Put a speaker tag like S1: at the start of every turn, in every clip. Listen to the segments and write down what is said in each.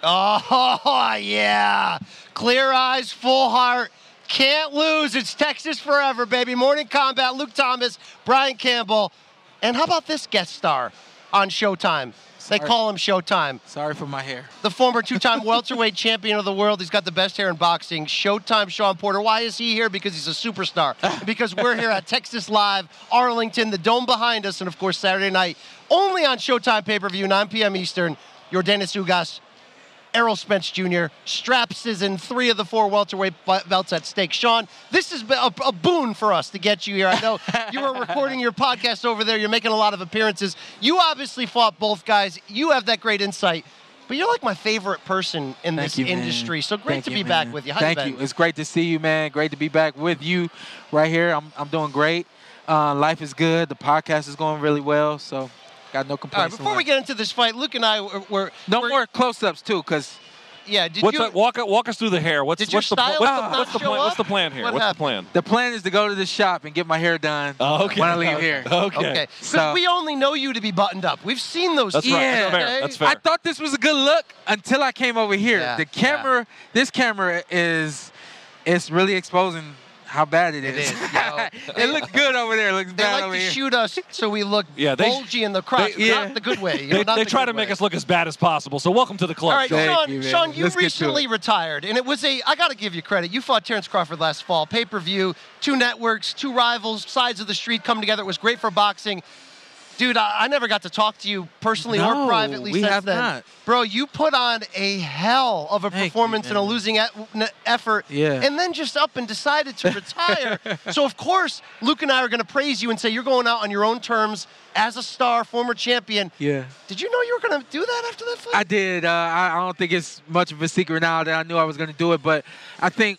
S1: Oh, yeah. Clear eyes, full heart. Can't lose. It's Texas forever, baby. Morning Kombat, Luke Thomas, Brian Campbell. And how about this guest star on Showtime? They
S2: Sorry.
S1: call him Showtime.
S2: Sorry for my hair.
S1: The former two time welterweight champion of the world. He's got the best hair in boxing. Showtime Shawn Porter. Why is he here? Because he's a superstar. because we're here at Texas Live, Arlington, the dome behind us, and of course, Saturday night, only on Showtime pay per view, 9 p.m. Eastern. Yordenis Ugas, Errol Spence Jr. Straps is in three of the four welterweight belts at stake. Shawn, this is a, a boon for us to get you here. I know you were recording your podcast over there. You're making a lot of appearances. You obviously fought both guys. You have that great insight. But you're like my favorite person in
S2: Thank
S1: this
S2: you,
S1: industry. So great
S2: Thank
S1: to
S2: you,
S1: be back with you. How
S2: Thank
S1: you
S2: you. It's great to see you, man. Great to be back with you right here. I'm, I'm doing great. Uh, life is good. The podcast is going really well. So got no
S1: All right,
S2: complaints.
S1: before we get into this fight, Luke and I were, were
S2: no
S1: were-
S2: more close-ups too, because
S1: Yeah, did
S3: What's
S1: you?
S3: that? Walk, walk us through the hair. What's,
S1: Did your
S3: what's the pl- what's the,
S1: not
S3: what's the
S1: show
S3: plan? What's the plan here?
S1: What
S3: what's
S1: happened?
S3: the plan?
S2: the plan is to go to the shop and get my hair done
S3: Oh, okay.
S2: when I leave here.
S3: Okay.
S1: Okay,
S2: So-
S1: we only know you to be buttoned up. We've seen those.
S3: That's
S1: tweets,
S3: right.
S2: Yeah.
S3: That's fair.
S1: okay?
S3: That's fair.
S2: I thought this was a good look until I came over here.
S1: Yeah,
S2: the camera, this camera is, it's really exposing how bad it
S1: It
S2: is.
S1: is, yo.
S2: it looks good over there. It looks
S1: They
S2: bad
S1: like
S2: over
S1: to
S2: here.
S1: shoot us so we look
S3: Yeah, they-
S1: bulgy in the crotch,
S3: they-
S1: not
S2: yeah.
S1: the good way. You know,
S3: They,
S1: not
S3: they
S1: the
S3: try
S1: good
S3: to make us look as bad as possible. So welcome to the club.
S1: All right,
S3: Shawn.
S2: Thank
S1: Shawn.
S2: you.
S1: Shawn, you
S2: Let's
S1: recently retired, and it was a. I got to give you credit. You fought Terrence Crawford last fall, pay per view, two networks, two rivals, sides of the street come together. It was great for boxing. Dude, I, I never got to talk to you personally or privately
S2: we
S1: since
S2: have
S1: then.
S2: not.
S1: Bro, you put on a hell of a
S2: Thank you,
S1: performance and a losing e- effort,
S2: Yeah.
S1: and then just up and decided to retire. so of course, Luke and I are going to praise you and say you're going out on your own terms as a star, former champion.
S2: Yeah.
S1: Did you know you were going to do that after that fight?
S2: I did. Uh, I, I don't think it's much of a secret now that I knew I was going to do it, but I think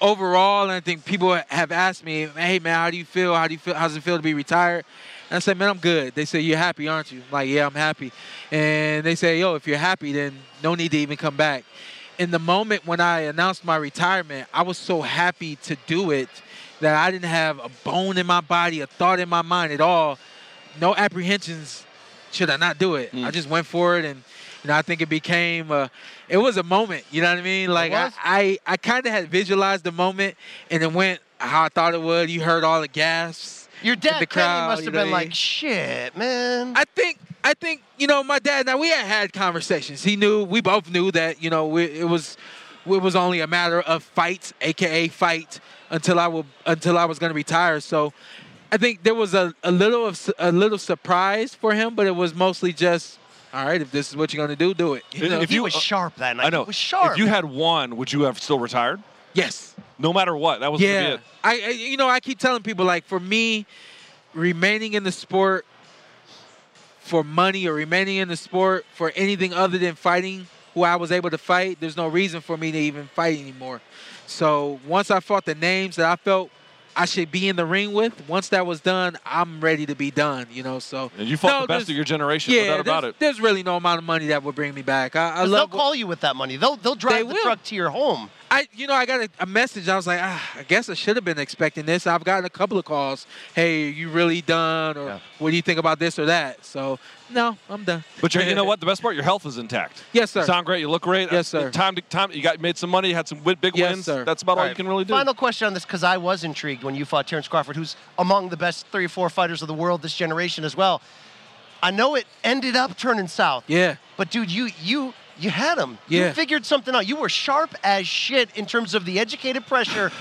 S2: overall, I think people have asked me, "Hey, man, how do you feel? How do you feel? How does it feel to be retired?" And I said, "Man, I'm good." They say, "You're happy, aren't you?" I'm like, "Yeah, I'm happy." And they say, "Yo, if you're happy, then no need to even come back." In the moment when I announced my retirement, I was so happy to do it that I didn't have a bone in my body, a thought in my mind at all. No apprehensions should I not do it?
S1: Mm.
S2: I just went for it, and you know, I think it became a, it was a moment. You know what I mean? Like I. I, I kind of had visualized the moment, and it went how I thought it would. You heard all the gasps.
S1: Your dad,
S2: the crowd,
S1: must
S2: you
S1: have
S2: know
S1: been
S2: what
S1: like, shit, man.
S2: I think, I think, you know, my dad. Now we had had conversations. He knew, we both knew that, you know, we, it was, it was only a matter of fights, aka fight, until I will, until I was going to retire. So. I think there was a, a little of a little surprise for him, but it was mostly just, all right, if this is what you're gonna do, do it. You
S3: If
S2: know?
S3: you-
S1: he was uh, sharp that night.
S3: I know.
S1: He was sharp.
S3: If you had won, would you have still retired?
S2: yes,
S3: No matter what. That was gonna be
S2: yeah.
S3: it.
S2: I, I you know I keep telling people like for me, remaining in the sport for money or remaining in the sport for anything other than fighting who I was able to fight, there's no reason for me to even fight anymore. So once I fought the names that I felt I should be in the ring with, once that was done, I'm ready to be done. You know, so
S3: And you fought
S2: No,
S3: the best of your generation.
S2: Yeah,
S3: no doubt about
S2: there's,
S3: it.
S2: there's really no amount of money that would bring me back. I, I
S1: 'Cause they'll
S2: love.
S1: call you with that money. They'll they'll drive
S2: They
S1: the
S2: will.
S1: truck to your home.
S2: I, you know, I got a, a message. I was like, ah, I guess I should have been expecting this. I've gotten a couple of calls. Hey, you really done? Or
S1: Yeah.
S2: what do you think about this or that? So, no, I'm done.
S3: But you're, you know what? The best part, your health is intact.
S2: Yes, sir.
S3: You sound great. You look great.
S2: Yes,
S3: Uh,
S2: sir.
S3: Time to time. You got made some money. Had some wi- big
S2: Yes,
S3: wins.
S2: sir.
S3: That's about all,
S1: All
S3: you can really do.
S1: Final question on this because I was intrigued when you fought Terrence Crawford, who's among the best three or four fighters of the world this generation as well. I know it ended up turning south.
S2: Yeah.
S1: But dude, you you you had him.
S2: Yeah.
S1: You figured something out. You were sharp as shit in terms of the educated pressure.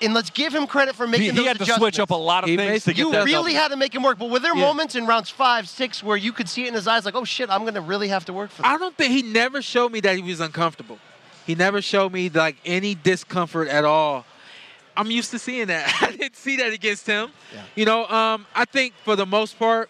S1: And let's give him credit for making
S3: He, he
S1: those
S3: had to switch up a lot of
S2: He
S3: things to
S2: basically-
S3: get
S1: You really
S3: W.
S1: had to make him work. But were there
S2: Yeah.
S1: moments in rounds five, six where you could see it in his eyes, like, oh shit, I'm gonna really have to work for this?
S2: I don't think he never showed me that he was uncomfortable. He never showed me like any discomfort at all. I'm used to seeing that. I didn't see that against him.
S1: Yeah.
S2: You know, um, I think for the most part,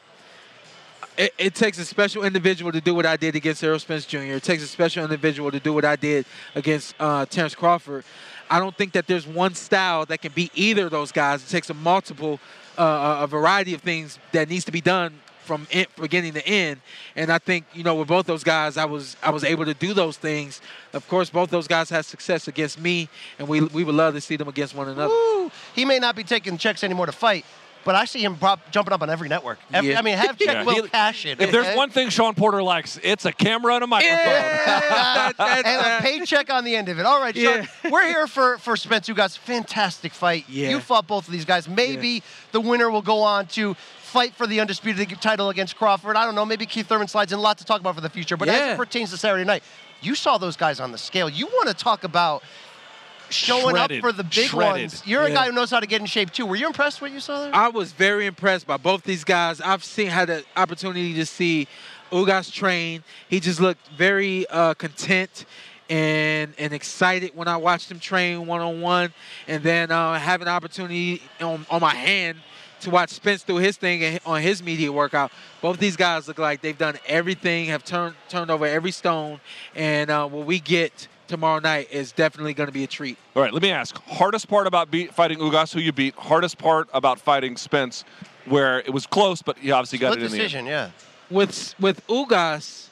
S2: it, it takes a special individual to do what I did against Errol Spence Jr. It takes a special individual to do what I did against uh, Terrence Crawford. I don't think that there's one style that can beat either of those guys. It takes a multiple, uh, a variety of things that needs to be done from in, beginning to end. And I think you know with both those guys, I was I was able to do those things. Of course, both those guys had success against me, and we we would love to see them against one another.
S1: Woo! He may not be taking checks anymore to fight, but I see him jumping up on every network. Every,
S2: Yeah.
S1: I mean, have check
S3: Yeah,
S1: cash it.
S3: If there's one thing Shawn Porter likes, it's a camera and a microphone.
S2: Yeah, that's,
S1: and a paycheck on the end of it. All right, Shawn.
S2: Yeah.
S1: We're here for for Spence, who got a fantastic fight.
S2: Yeah.
S1: You fought both of these guys. Maybe the winner will go on to fight for the undisputed title against Crawford. I don't know. Maybe Keith Thurman slides in. A lot to talk about for the future. But as it pertains to Saturday night, you saw those guys on the scale. You want to talk about showing
S3: Shredded.
S1: up for the big
S3: Shredded.
S1: ones. You're a guy who knows how to get in shape too. Were you impressed with what you saw there?
S2: I was very impressed by both these guys. I've seen had the opportunity to see Ugas train. He just looked very uh, content and and excited when I watched him train one on one, and then uh, having an opportunity on, on my hand to watch Spence do his thing and- on his media workout. Both these guys look like they've done everything, have turned turned over every stone, and uh, what we get tomorrow night is definitely going to be a treat.
S3: All right, let me ask. Hardest part about beat, fighting Ugas, who you beat. Hardest part about fighting Spence, where it was close, but you obviously got
S1: Split
S3: it in
S1: decision, yeah.
S2: with with Ugas,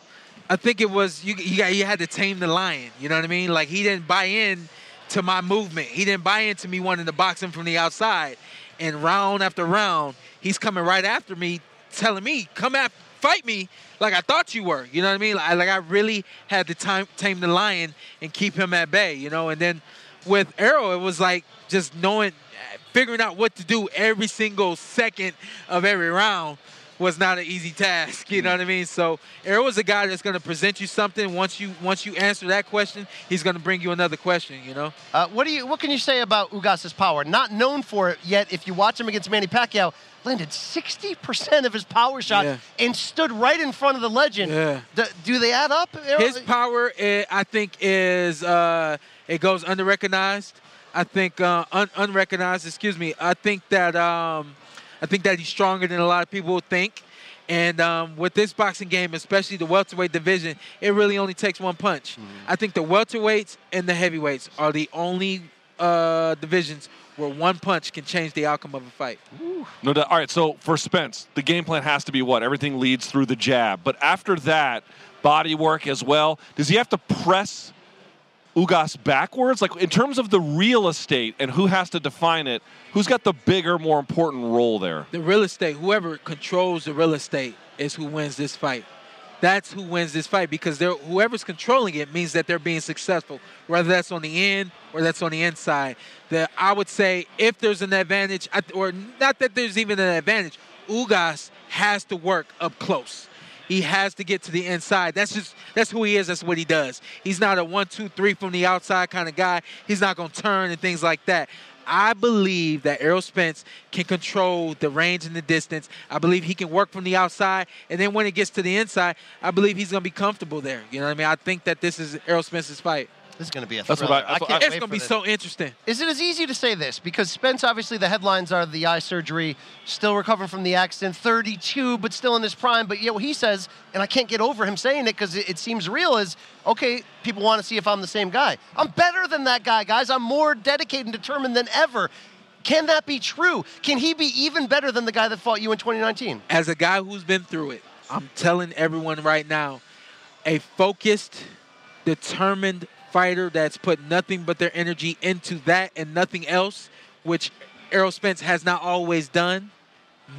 S2: I think it was you. You, got, you had to tame the lion. You know what I mean? Like he didn't buy in to my movement. He didn't buy into me wanting to box him from the outside. And round after round, he's coming right after me, telling me, "Come at, fight me like I thought you were." You know what I mean? Like, like I really had to time, tame the lion and keep him at bay. You know. And then with Errol, it was like just knowing, figuring out what to do every single second of every round was not an easy task. You know what I mean? So Errol is a guy that's going to present you something. Once you once you answer that question, he's going to bring you another question. You know?
S1: Uh, what do you? What can you say about Ugas's power? Not known for it yet. If you watch him against Manny Pacquiao, landed 60% of his power shots
S2: Yeah.
S1: and stood right in front of the legend.
S2: Yeah.
S1: D- do they add up?
S2: His power, eh, I think, is uh, it goes underrecognized. I think uh, un- unrecognized. Excuse me. I think that um, I think that he's stronger than a lot of people think. And um, with this boxing game, especially the welterweight division, it really only takes one punch. I think the welterweights and the heavyweights are the only uh, divisions where one punch can change the outcome of a fight.
S3: No doubt. All right, so for Spence, the game plan has to be what? Everything leads through the jab. But after that, body work as well. Does he have to press Ugas backwards? Like, in terms of the real estate and who has to define it, who's got the bigger, more important role there?
S2: the real estate, whoever controls the real estate is who wins this fight. That's who wins this fight because they're, whoever's controlling it means that they're being successful, whether that's on the end or that's on the inside. The, I would say if there's an advantage, or not that there's even an advantage, Ugas has to work up close. He has to get to the inside. That's just that's who he is. That's what he does. He's not a one, two, three from the outside kind of guy. He's not gonna turn and things like that. I believe that Errol Spence can control the range and the distance. I believe he can work from the outside, and then when it gets to the inside, I believe he's gonna be comfortable there. You know what I mean? I think that this is Errol Spence's fight.
S1: This is going to be a
S3: That's what. I- that's what
S1: can't
S3: I-
S2: It's gonna be
S1: this.
S2: so interesting.
S1: Is it as easy to say this? Because Spence, obviously, the headlines are the eye surgery, still recovering from the accident, 32, but still in his prime. But yet, what he says, and I can't get over him saying it because it, it seems real, is okay, people want to see if I'm the same guy. I'm better than that guy, guys. I'm more dedicated and determined than ever. Can that be true? Can he be even better than the guy that fought you in 2019?
S2: as a guy who's been through it, I'm telling everyone right now, a focused, determined fighter that's put nothing but their energy into that and nothing else, which Errol Spence has not always done,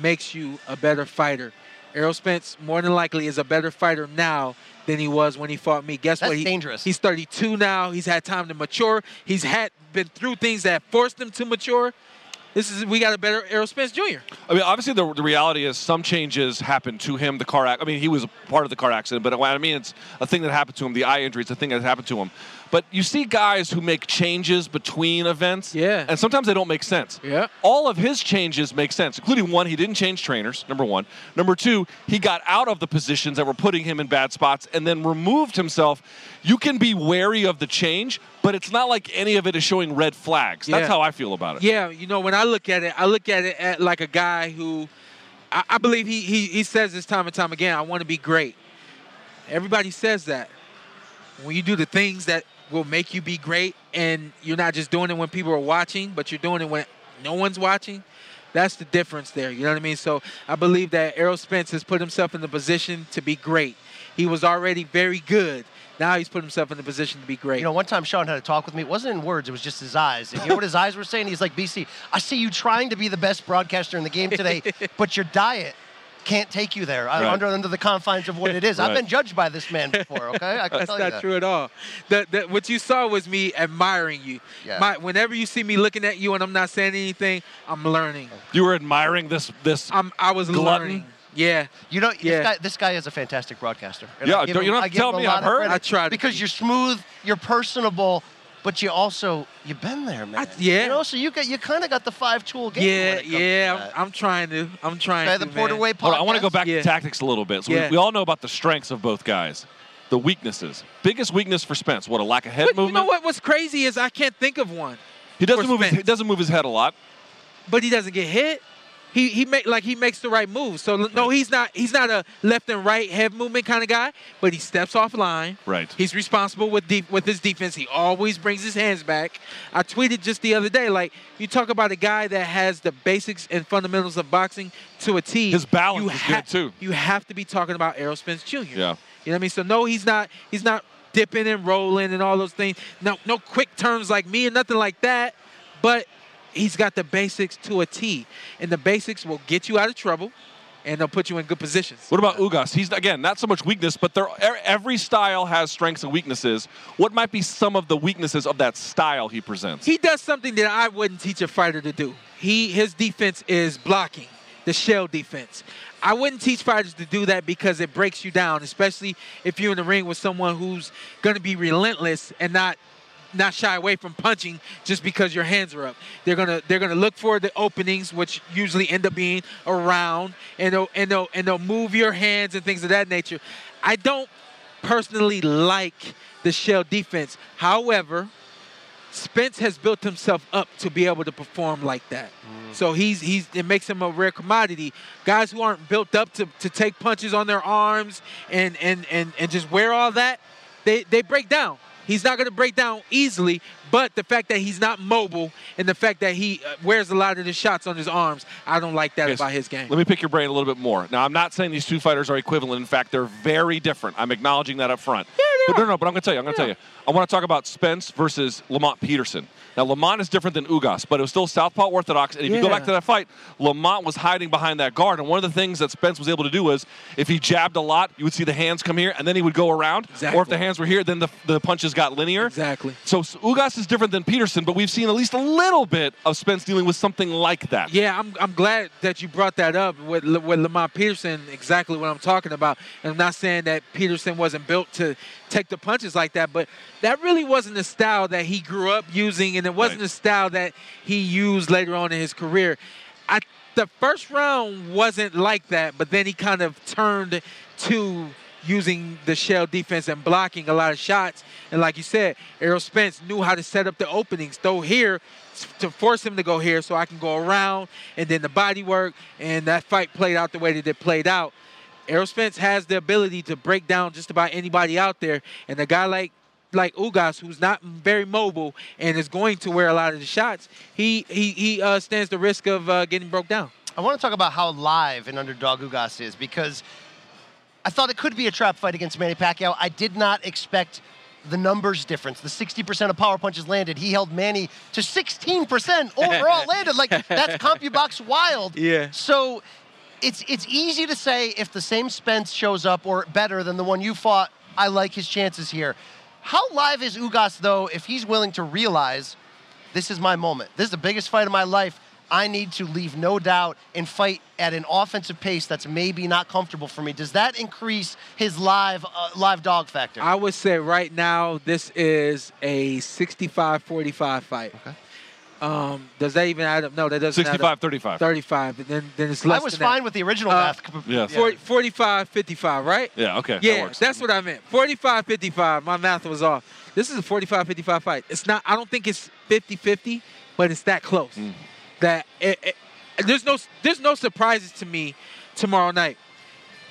S2: makes you a better fighter. Errol Spence more than likely is a better fighter now than he was when he fought me. Guess
S1: That's
S2: what? He-
S1: dangerous.
S2: He's 32 now. He's had time to mature. He's had been through things that forced him to mature This is we got a better Errol Spence Jr.
S3: I mean, obviously, the, the reality is some changes happened to him. The car, ac- I mean, he was a part of the car accident, but I mean, it's a thing that happened to him. The eye injury, it's a thing that happened to him. But you see guys who make changes between events,
S2: Yeah.
S3: and sometimes they don't make sense.
S2: Yeah.
S3: All of his changes make sense, including one, he didn't change trainers. Number one. Number two, he got out of the positions that were putting him in bad spots and then removed himself. You can be wary of the change, but it's not like any of it is showing red flags. That's
S2: Yeah.
S3: how I feel about it.
S2: Yeah, you know, when I look at it, I look at it at like a guy who I, I believe he, he he says this time and time again, I want to be great. Everybody says that. When you do the things that will make you be great and you're not just doing it when people are watching, but you're doing it when no one's watching, that's the difference there. You know what I mean? So I believe that Errol Spence has put himself in the position to be great. He was already very good. Now he's put himself in the position to be great.
S1: You know, one time Shawn had a talk with me. It wasn't in words, it was just his eyes. And you know what his eyes were saying? He's like, BC, I see you trying to be the best broadcaster in the game today, but your diet can't take you there
S3: Right.
S1: under, under the confines of what it is. I've been judged by this man before, okay? I can
S2: That's
S1: tell you
S2: not
S1: that.
S2: true at all. The, the, what you saw was me admiring you.
S1: Yeah.
S2: My, whenever you see me looking at you and I'm not saying anything, I'm learning.
S3: You were admiring this this
S2: I'm, I was
S3: Glutton?
S2: learning. Yeah.
S1: You know,
S2: Yeah.
S1: this, guy, this guy is a fantastic broadcaster. And
S3: Yeah,
S1: I give
S3: don't-
S1: him-
S3: you don't have
S1: I
S3: to tell me, I've
S1: of
S3: heard.
S1: credit
S2: I try to
S1: Because
S2: be.
S1: you're smooth, you're personable, but you also, you've been there, man.
S2: I- yeah.
S1: You know, so you got, you kind of got the five tool game.
S2: Yeah,
S1: it
S2: yeah. I'm, I'm trying to. I'm trying
S1: Okay,
S2: to.
S1: the Porter
S2: man.
S1: Way podcast.
S3: Hold on, I want to go back
S2: Yeah.
S3: to tactics a little bit. So
S2: Yeah.
S3: we, we all know about the strengths of both guys. The weaknesses. Biggest weakness for Spence. What a lack of head
S2: But you
S3: movement.
S2: know what? What's crazy is I can't think of one.
S3: He doesn't
S2: for
S3: move. His, he doesn't move his head a lot.
S2: but he doesn't get hit. He he make like he makes the right move. So no, he's not he's not a left and right head movement kind of guy. But he steps off line.
S3: Right.
S2: He's responsible with deep with his defense. He always brings his hands back. I tweeted just the other day like you talk about a guy that has the basics and fundamentals of boxing to a T.
S3: His balance
S2: you
S3: is good, too.
S2: You have to be talking about Errol Spence Jr.
S3: Yeah.
S2: You know what I mean? So no, he's not he's not dipping and rolling and all those things. No no quick turns like me and nothing like that. But he's got the basics to a T. And the basics will get you out of trouble and they'll put you in good positions.
S3: What about Ugas? He's again not so much weakness, but there every style has strengths and weaknesses. What might be some of the weaknesses of that style he presents?
S2: He does something that I wouldn't teach a fighter to do. He his defense is blocking, the shell defense. I wouldn't teach fighters to do that because it breaks you down, especially if you're in the ring with someone who's going to be relentless and not not shy away from punching just because your hands are up. They're gonna they're gonna look for the openings, which usually end up being around, and they'll and they'll and they'll move your hands and things of that nature. I don't personally like the shell defense. However, Spence has built himself up to be able to perform like that. Mm. So he's he's it makes him a rare commodity. Guys who aren't built up to, to take punches on their arms and, and, and, and just wear all that, they, they break down. He's not going to break down easily, but the fact that he's not mobile and the fact that he uh, wears a lot of the shots on his arms, I don't like that
S3: Okay,
S2: about his game.
S3: Let me pick your brain a little bit more. Now, I'm not saying these two fighters are equivalent. In fact, they're very different. I'm acknowledging that up front.
S2: Yeah, they
S3: but no, no, but I'm going to tell you. I'm going to
S2: Yeah.
S3: tell you. I want to talk about Spence versus Lamont Peterson. Now, Lamont is different than Ugas, but it was still Southpaw Orthodox. And if you go back to that fight, Lamont was hiding behind that guard. And one of the things that Spence was able to do was if he jabbed a lot, you would see the hands come here, and then he would go around. Or if the hands were here, then the, the punches got linear.
S2: Exactly.
S3: So Ugas is different than Peterson, but we've seen at least a little bit of Spence dealing with something like that.
S2: Yeah, I'm, I'm glad that you brought that up with with Lamont Peterson. Exactly what I'm talking about. And I'm not saying that Peterson wasn't built to take the punches like that, but that really wasn't the style that he grew up using, and it wasn't
S3: Right.
S2: the style that he used later on in his career. I the first round wasn't like that, but then he kind of turned to using the shell defense and blocking a lot of shots. And like you said, Errol Spence knew how to set up the openings. Throw here to force him to go here so I can go around and then the body work and that fight played out the way that it played out. Errol Spence has the ability to break down just about anybody out there. And a guy like like Ugas, who's not very mobile and is going to wear a lot of the shots, he he he uh, stands the risk of uh, getting broke down.
S1: I want to talk about how live an underdog Ugas is because I thought it could be a trap fight against Manny Pacquiao. I did not expect the numbers difference. The 60% of power punches landed. He held Manny to 16% overall landed. Like that's CompuBox wild.
S2: Yeah.
S1: So it's it's easy to say if the same Spence shows up or better than the one you fought, I like his chances here. How live is Ugas though if he's willing to realize this is my moment. This is the biggest fight of my life. I need to leave no doubt and fight at an offensive pace that's maybe not comfortable for me. Does that increase his live uh, live dog factor?
S2: I would say right now this is a 65-45 fight.
S1: Okay.
S2: Um, does that even add up? No, that doesn't add
S3: 65
S2: up.
S3: 35.
S2: 35. But then, then it's less I
S1: was
S2: than
S1: fine
S2: that.
S1: with the original
S2: Uh,
S1: math.
S3: yeah.
S2: 40, 45, 55, right?
S3: Yeah, okay. that
S2: Yeah,
S3: works.
S2: that's what I meant. 45 55. My math was off. This is a 45 55 fight. It's not, I don't think it's 50 50, but it's that close.
S3: Mm.
S2: That it, it, there's no there's no surprises to me tomorrow night.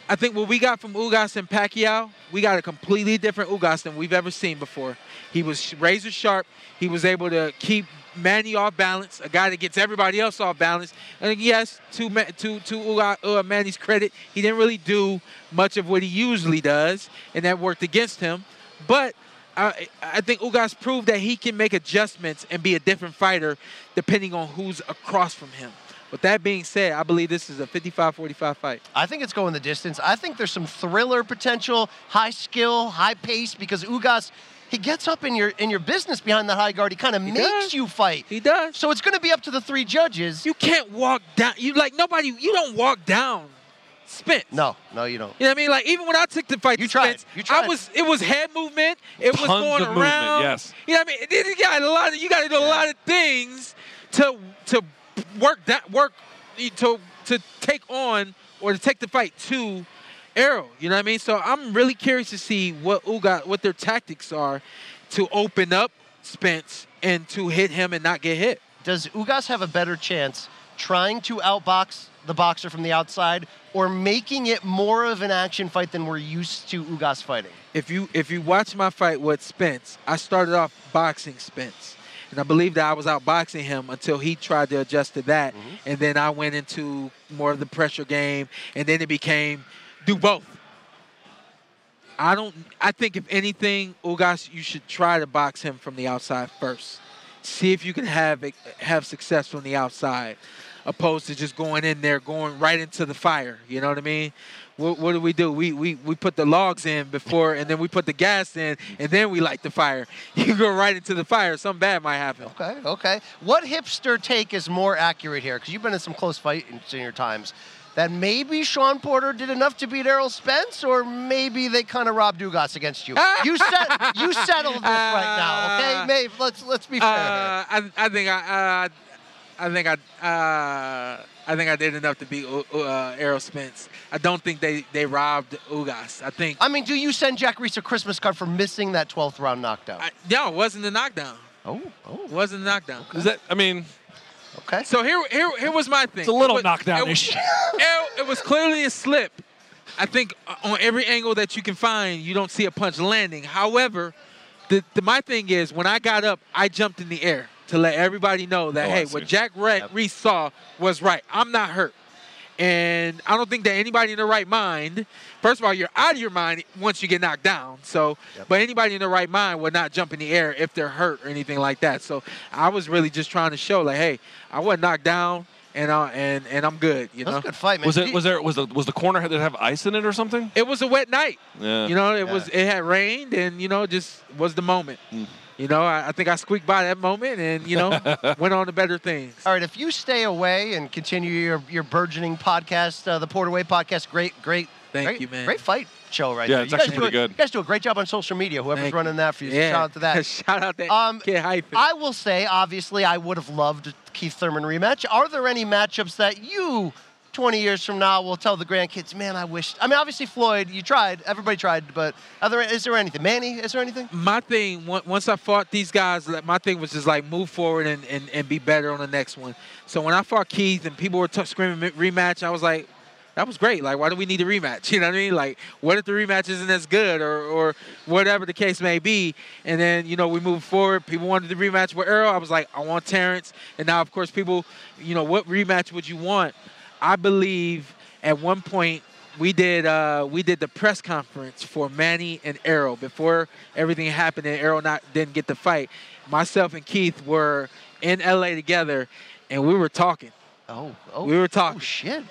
S2: I think what we got from Ugas and Pacquiao, we got a completely different Ugas than we've ever seen before. He was razor sharp. He was able to keep Manny off balance, a guy that gets everybody else off balance. And yes, to to to Uga, uh, Manny's credit, he didn't really do much of what he usually does, and that worked against him. But I, I think Ugas proved that he can make adjustments and be a different fighter depending on who's across from him. With that being said, I believe this is a 55-45 fight.
S1: I think it's going the distance. I think there's some thriller potential, high skill, high pace because Ugas he gets up in your in your business behind that high guard. He kind of makes
S2: does.
S1: you fight.
S2: He does.
S1: So it's going to be up to the three judges.
S2: You can't walk down. You like nobody. You don't walk down. Spence.
S1: no, no, you don't.
S2: You know what I mean? Like even when I took the fight,
S1: You
S2: to
S1: tried.
S2: Spence,
S1: You tried.
S2: I was. It was head movement. It was going
S3: of movement,
S2: around.
S3: yes.
S2: You know what I mean? You got a lot. Of, you got to do a lot of things to to work that work to to take on or to take the fight to Errol. You know what I mean? So I'm really curious to see what Uga what their tactics are to open up Spence and to hit him and not get hit.
S1: Does Ugas have a better chance trying to outbox the boxer from the outside or making it more of an action fight than we're used to Ugas fighting?
S2: if you if you watch my fight with Spence, I started off boxing Spence. And I believe that I was outboxing him until he tried to adjust to that. Mm-hmm. And then I went into more of the pressure game. And then it became do both. I don't I think if anything, Ugas, you should try to box him from the outside first. See if you can have have success from the outside, opposed to just going in there, going right into the fire. You know what I mean? What, what do we do? We, we we put the logs in before, and then we put the gas in, and then we light the fire. You go right into the fire. Something bad might happen.
S1: Okay, okay. What hipster take is more accurate here? Because you've been in some close fights in your times. That maybe Shawn Porter did enough to beat Errol Spence, or maybe they kind of robbed Ugas against you. You set, you settled this right now, okay? Maeve, let's let's be fair.
S2: Uh, I, I think I uh, I think I uh, I think I did enough to beat uh, Errol Spence. I don't think they, they robbed Ugas. I think
S1: I mean, do you send Jack Reiss a Christmas card for missing that 12th round knockdown?
S2: I, no, it wasn't a knockdown.
S1: oh, oh,
S2: It wasn't a knockdown.
S3: Is that? I mean,
S1: okay.
S2: So here, here, here was my thing.
S3: It's a little
S2: It was-
S3: knockdown-ish.
S2: It, it, it was clearly a slip. I think uh, on every angle that you can find, you don't see a punch landing. However, the, the my thing is when I got up, I jumped in the air to let everybody know that
S3: Oh,
S2: hey, what Jack Re- Reiss saw was right. I'm not hurt. And I don't think that anybody in their right mind, first of all, you're out of your mind once you get knocked down. So, but anybody in their right mind would not jump in the air if they're hurt or anything like that. So I was really just trying to show, like, hey, I wasn't knocked down, and uh, and and I'm good. You
S1: That's
S2: know,
S1: a good fight, man.
S3: was it? Was there? Was the was the corner did it have ice in it or something?
S2: it was a wet night.
S3: Yeah.
S2: You know, it
S1: Yeah.
S2: was it had rained, and you know, just was the moment.
S3: Mm.
S2: You know, I, I think I squeaked by that moment, and you know, went on to better things.
S1: All right, if you stay away and continue your, your burgeoning podcast, uh, the Porter Way podcast, great, great,
S2: Thank
S1: great,
S2: you, man.
S1: Great fight show right
S3: Yeah,
S1: there.
S3: it's
S1: you guys
S3: actually
S1: do
S3: pretty
S1: a-
S3: good.
S1: You guys do a great job on social media. Whoever's
S2: Thank
S1: running
S2: you.
S1: that for you, so
S2: Yeah.
S1: shout out to that.
S2: Shout out that
S1: Um,
S2: kid hyphen.
S1: I will say, obviously, I would have loved Keith Thurman rematch. Are there any matchups that you, 20 years from now, we'll tell the grandkids, man, I wish? I mean, obviously, Floyd, you tried. Everybody tried, but is there anything? Manny, is there anything?
S2: my thing once I fought these guys, my thing was just like move forward and, and, and be better on the next one. So when I fought Keith and people were t- screaming rematch, I was like, that was great. Like, why do we need a rematch? You know what I mean? Like, what if the rematch isn't as good or, or whatever the case may be? And then, you know, we move forward. People wanted the rematch with Earl. I was like, I want Terrence. And now, of course, people, you know, what rematch would you want? I believe at one point we did uh, we did the press conference for Manny and Errol before everything happened and Errol not didn't get the fight. Myself and Keith were in LA together, and we were talking.
S1: Oh, oh.
S2: We were talking.
S1: Oh, shit.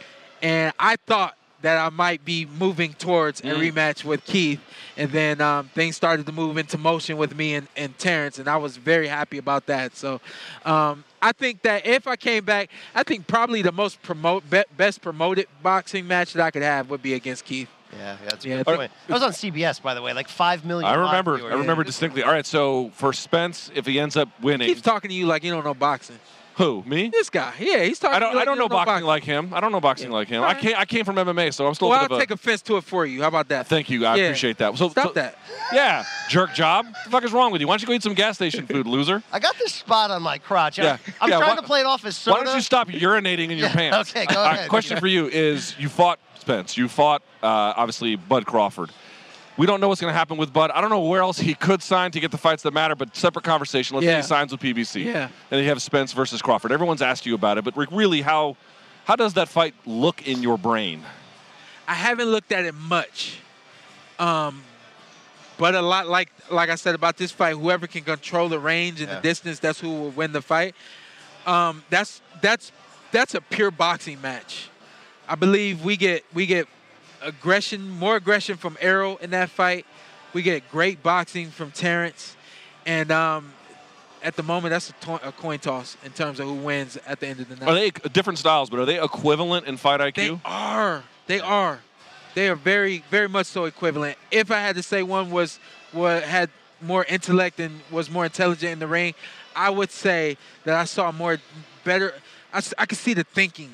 S2: And I thought that I might be moving towards a
S3: Mm.
S2: rematch with Keith, and then um, things started to move into motion with me and, and Terrence, and I was very happy about that. So um, I think that if I came back, I think probably the most promote be, best promoted boxing match that I could have would be against Keith.
S1: Yeah, yeah, that's a
S2: Yeah,
S1: good point. That was on CBS, by the way, like five million.
S3: I remember. I remember distinctly. All right, so for Spence, if he ends up winning,
S2: Keeps talking to you like you don't know boxing.
S3: Who me?
S2: This guy, yeah, he's talking.
S3: I don't.
S2: you
S3: I don't
S2: you
S3: know boxing like him. I don't know boxing
S2: Yeah.
S3: like him.
S2: All
S3: I
S2: right.
S3: came. I came from MMA, so I'm still
S2: Well, I'll
S3: of a.
S2: take offense to it for you. How about that?
S3: Thank you. I
S2: Yeah.
S3: appreciate that. So
S2: Stop
S3: so-
S2: that.
S3: Yeah, jerk job. What the fuck is wrong with you? Why don't you go eat some gas station food, loser?
S1: I got this spot on my crotch. I-
S3: Yeah,
S1: I'm
S3: yeah,
S1: trying
S3: why-
S1: to play it off as soda.
S3: Why don't you stop urinating in your
S1: Yeah,
S3: pants?
S1: okay, go
S3: All right,
S1: ahead.
S3: question for you is: You fought Spence. You fought uh, obviously Bud Crawford. We don't know what's going to happen with Bud. I don't know where else he could sign to get the fights that matter, but separate conversation. Let's say
S2: Yeah.
S3: he signs with PBC.
S2: Yeah.
S3: And you have Spence versus Crawford. Everyone's asked you about it, but really, how how does that fight look in your brain?
S2: I haven't looked at it much. Um, but a lot like like I said about this fight, whoever can control the range and
S1: Yeah.
S2: the distance, that's who will win the fight. Um, that's that's that's a pure boxing match. I believe we get we get aggression, more aggression from Errol in that fight. We get great boxing from Terrence, and um, at the moment, that's a, to- a coin toss in terms of who wins at the end of the night.
S3: Are they different styles, but are they equivalent in fight IQ?
S2: They are. They are. They are very, very much so equivalent. If I had to say one was what had more intellect and was more intelligent in the ring, I would say that I saw more better. I, I could see the thinking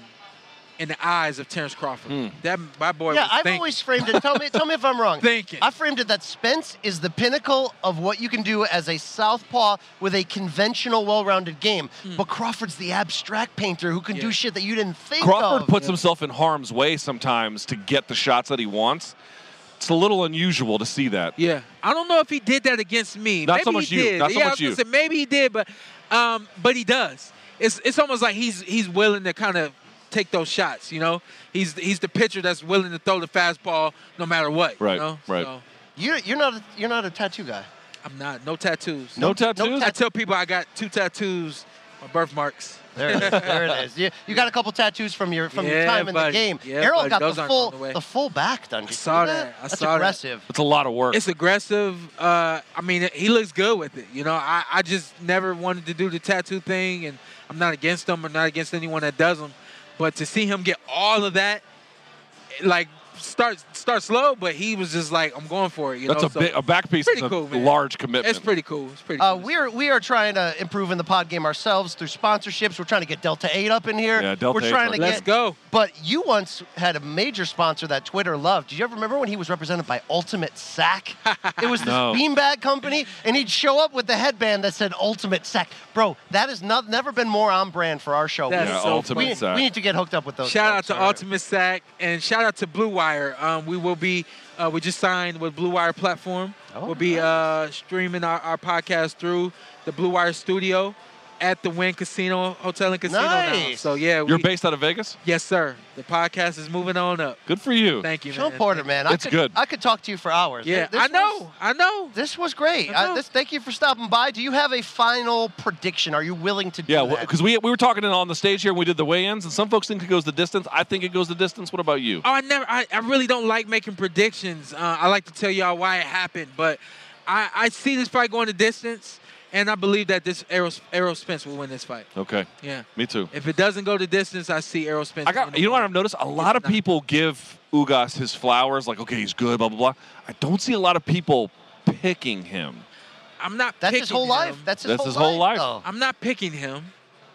S2: in the eyes of Terrence Crawford.
S3: Hmm.
S2: That my boy.
S1: Yeah,
S2: was
S1: I've
S2: thinking.
S1: always framed it. Tell me, tell me if I'm wrong.
S2: Thinking.
S1: I framed it that Spence is the pinnacle of what you can do as a southpaw with a conventional, well-rounded game. But Crawford's the abstract painter who can.
S2: Yeah.
S1: do shit that you didn't think
S3: Crawford
S1: of.
S3: puts himself in harm's way sometimes to get the shots that he wants. It's a little unusual to see that.
S2: Yeah, I don't know if he did that against me.
S3: Not
S2: maybe
S3: so much
S2: he
S3: you.
S2: Did.
S3: Not so
S2: yeah, I
S3: much
S2: was gonna
S3: you.
S2: say maybe he did, but um, but he does. It's it's almost like he's he's willing to kind of take those shots. You know, he's he's the pitcher that's willing to throw the fastball no matter what.
S3: Right,
S2: You know?
S3: right.
S2: So
S1: You're, you're not a, you're not a tattoo guy.
S2: I'm not no tattoos.
S3: No tattoos?
S2: I tell people I got two tattoos, my birthmarks.
S1: There it is. There it is. You, you got a couple tattoos from your from your
S2: Yeah,
S1: time in the game.
S2: Yeah,
S1: Errol
S2: buddy.
S1: got
S2: Those
S1: the full
S2: going away.
S1: the full back done. Did you
S2: saw
S1: see
S2: that. I
S1: That's
S2: saw that.
S1: aggressive.
S3: It's a lot of work.
S2: It's aggressive. Uh, I mean, he looks good with it. You know, I, I just never wanted to do the tattoo thing, and I'm not against him or not against anyone that does them. But to see him get all of that, like start start slow, but he was just like, I'm going for it. You
S3: That's
S2: know,
S3: a
S2: So
S3: big a back piece
S2: pretty
S3: is a
S2: cool, man.
S3: large commitment.
S2: It's pretty cool. It's pretty.
S1: Uh,
S2: cool.
S1: we're we are trying to improve in the pod game ourselves through sponsorships. We're trying to get Delta Eight up in here.
S3: Yeah, Delta
S1: We're
S3: 8's
S1: trying to
S3: working.
S2: Let's
S1: get.
S2: go.
S1: But you once had a major sponsor that Twitter loved. Do you ever remember when he was represented by Ultimate Sack? it was this
S3: No.
S1: beanbag company, and he'd show up with the headband that said Ultimate Sack. Bro, that has not never been more on brand for our show.
S2: That's
S3: yeah,
S2: so
S3: ultimate
S1: we,
S3: sack.
S1: we need to get hooked up with those.
S2: Shout out to
S1: all right?
S2: Ultimate Sack and shout out to Blue Wire. Um, we will be, uh, we just signed with Blue Wire platform.
S1: Oh,
S2: we'll be uh, streaming our, our podcast through the Blue Wire studio at the Wynn Casino Hotel and Casino now. So yeah,
S3: You're based out of Vegas?
S2: yes sir. The podcast is moving on up.
S3: Good for you.
S2: Thank you,
S1: Shawn
S2: man.
S1: Porter, man. I
S3: It's
S1: could,
S3: good.
S1: I could talk to you for hours.
S2: Yeah,
S1: This
S2: I know,
S1: was-
S2: I know.
S1: This was great.
S2: I
S1: I this, thank you for stopping by. Do you have a final prediction? Are you willing to
S3: Yeah,
S1: that?
S3: because we, we were talking on the stage here when we did the weigh-ins, and some folks think it goes the distance. I think it goes the distance. What about you?
S2: Oh, I never. I, I really don't like making predictions. Uh, I like to tell y'all why it happened, but I, I see this fight going the distance, and I believe that this Errol, Errol Spence will win this fight.
S3: Okay,
S2: Yeah.
S3: me too.
S2: If it doesn't go the distance, I see Errol Spence.
S3: I got. You know what I've noticed? A lot of people give Ugas his flowers, like, okay, he's good, blah blah blah. I don't see a lot of people picking him.
S2: I'm not.
S1: That's
S2: picking
S1: his whole
S2: him.
S1: life. That's his
S3: That's
S1: whole
S3: his whole life.
S1: though.
S2: I'm not picking him,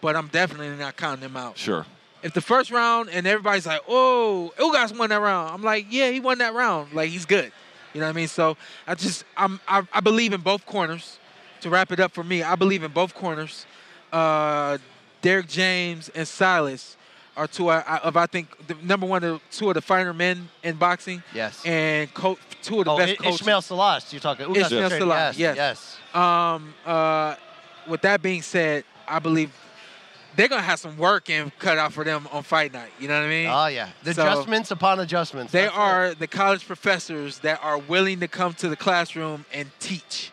S2: but I'm definitely not counting him out.
S3: Sure.
S2: If the first round and everybody's like, "Oh, Ugas won that round," I'm like, "Yeah, he won that round. Like he's good." You know what I mean? So I just I'm I, I believe in both corners. To wrap it up for me, I believe in both corners. Uh, Derrick James and Salas are two of of I think the number one, the two of the finer men in boxing.
S1: Yes.
S2: And co- two of the
S1: Oh,
S2: best
S1: I-
S2: coaches.
S1: Ishmael Salas, you're talking. Ugas
S2: Ishmael
S1: Training.
S2: Salas,
S1: yes,
S2: yes.
S1: yes.
S2: Um, uh, with that being said, I believe they're gonna have some work and cut out for them on fight night. You know what I mean?
S1: Oh yeah, the
S2: So-
S1: adjustments upon adjustments.
S2: they
S1: That's it.
S2: are the college professors that are willing to come to the classroom and teach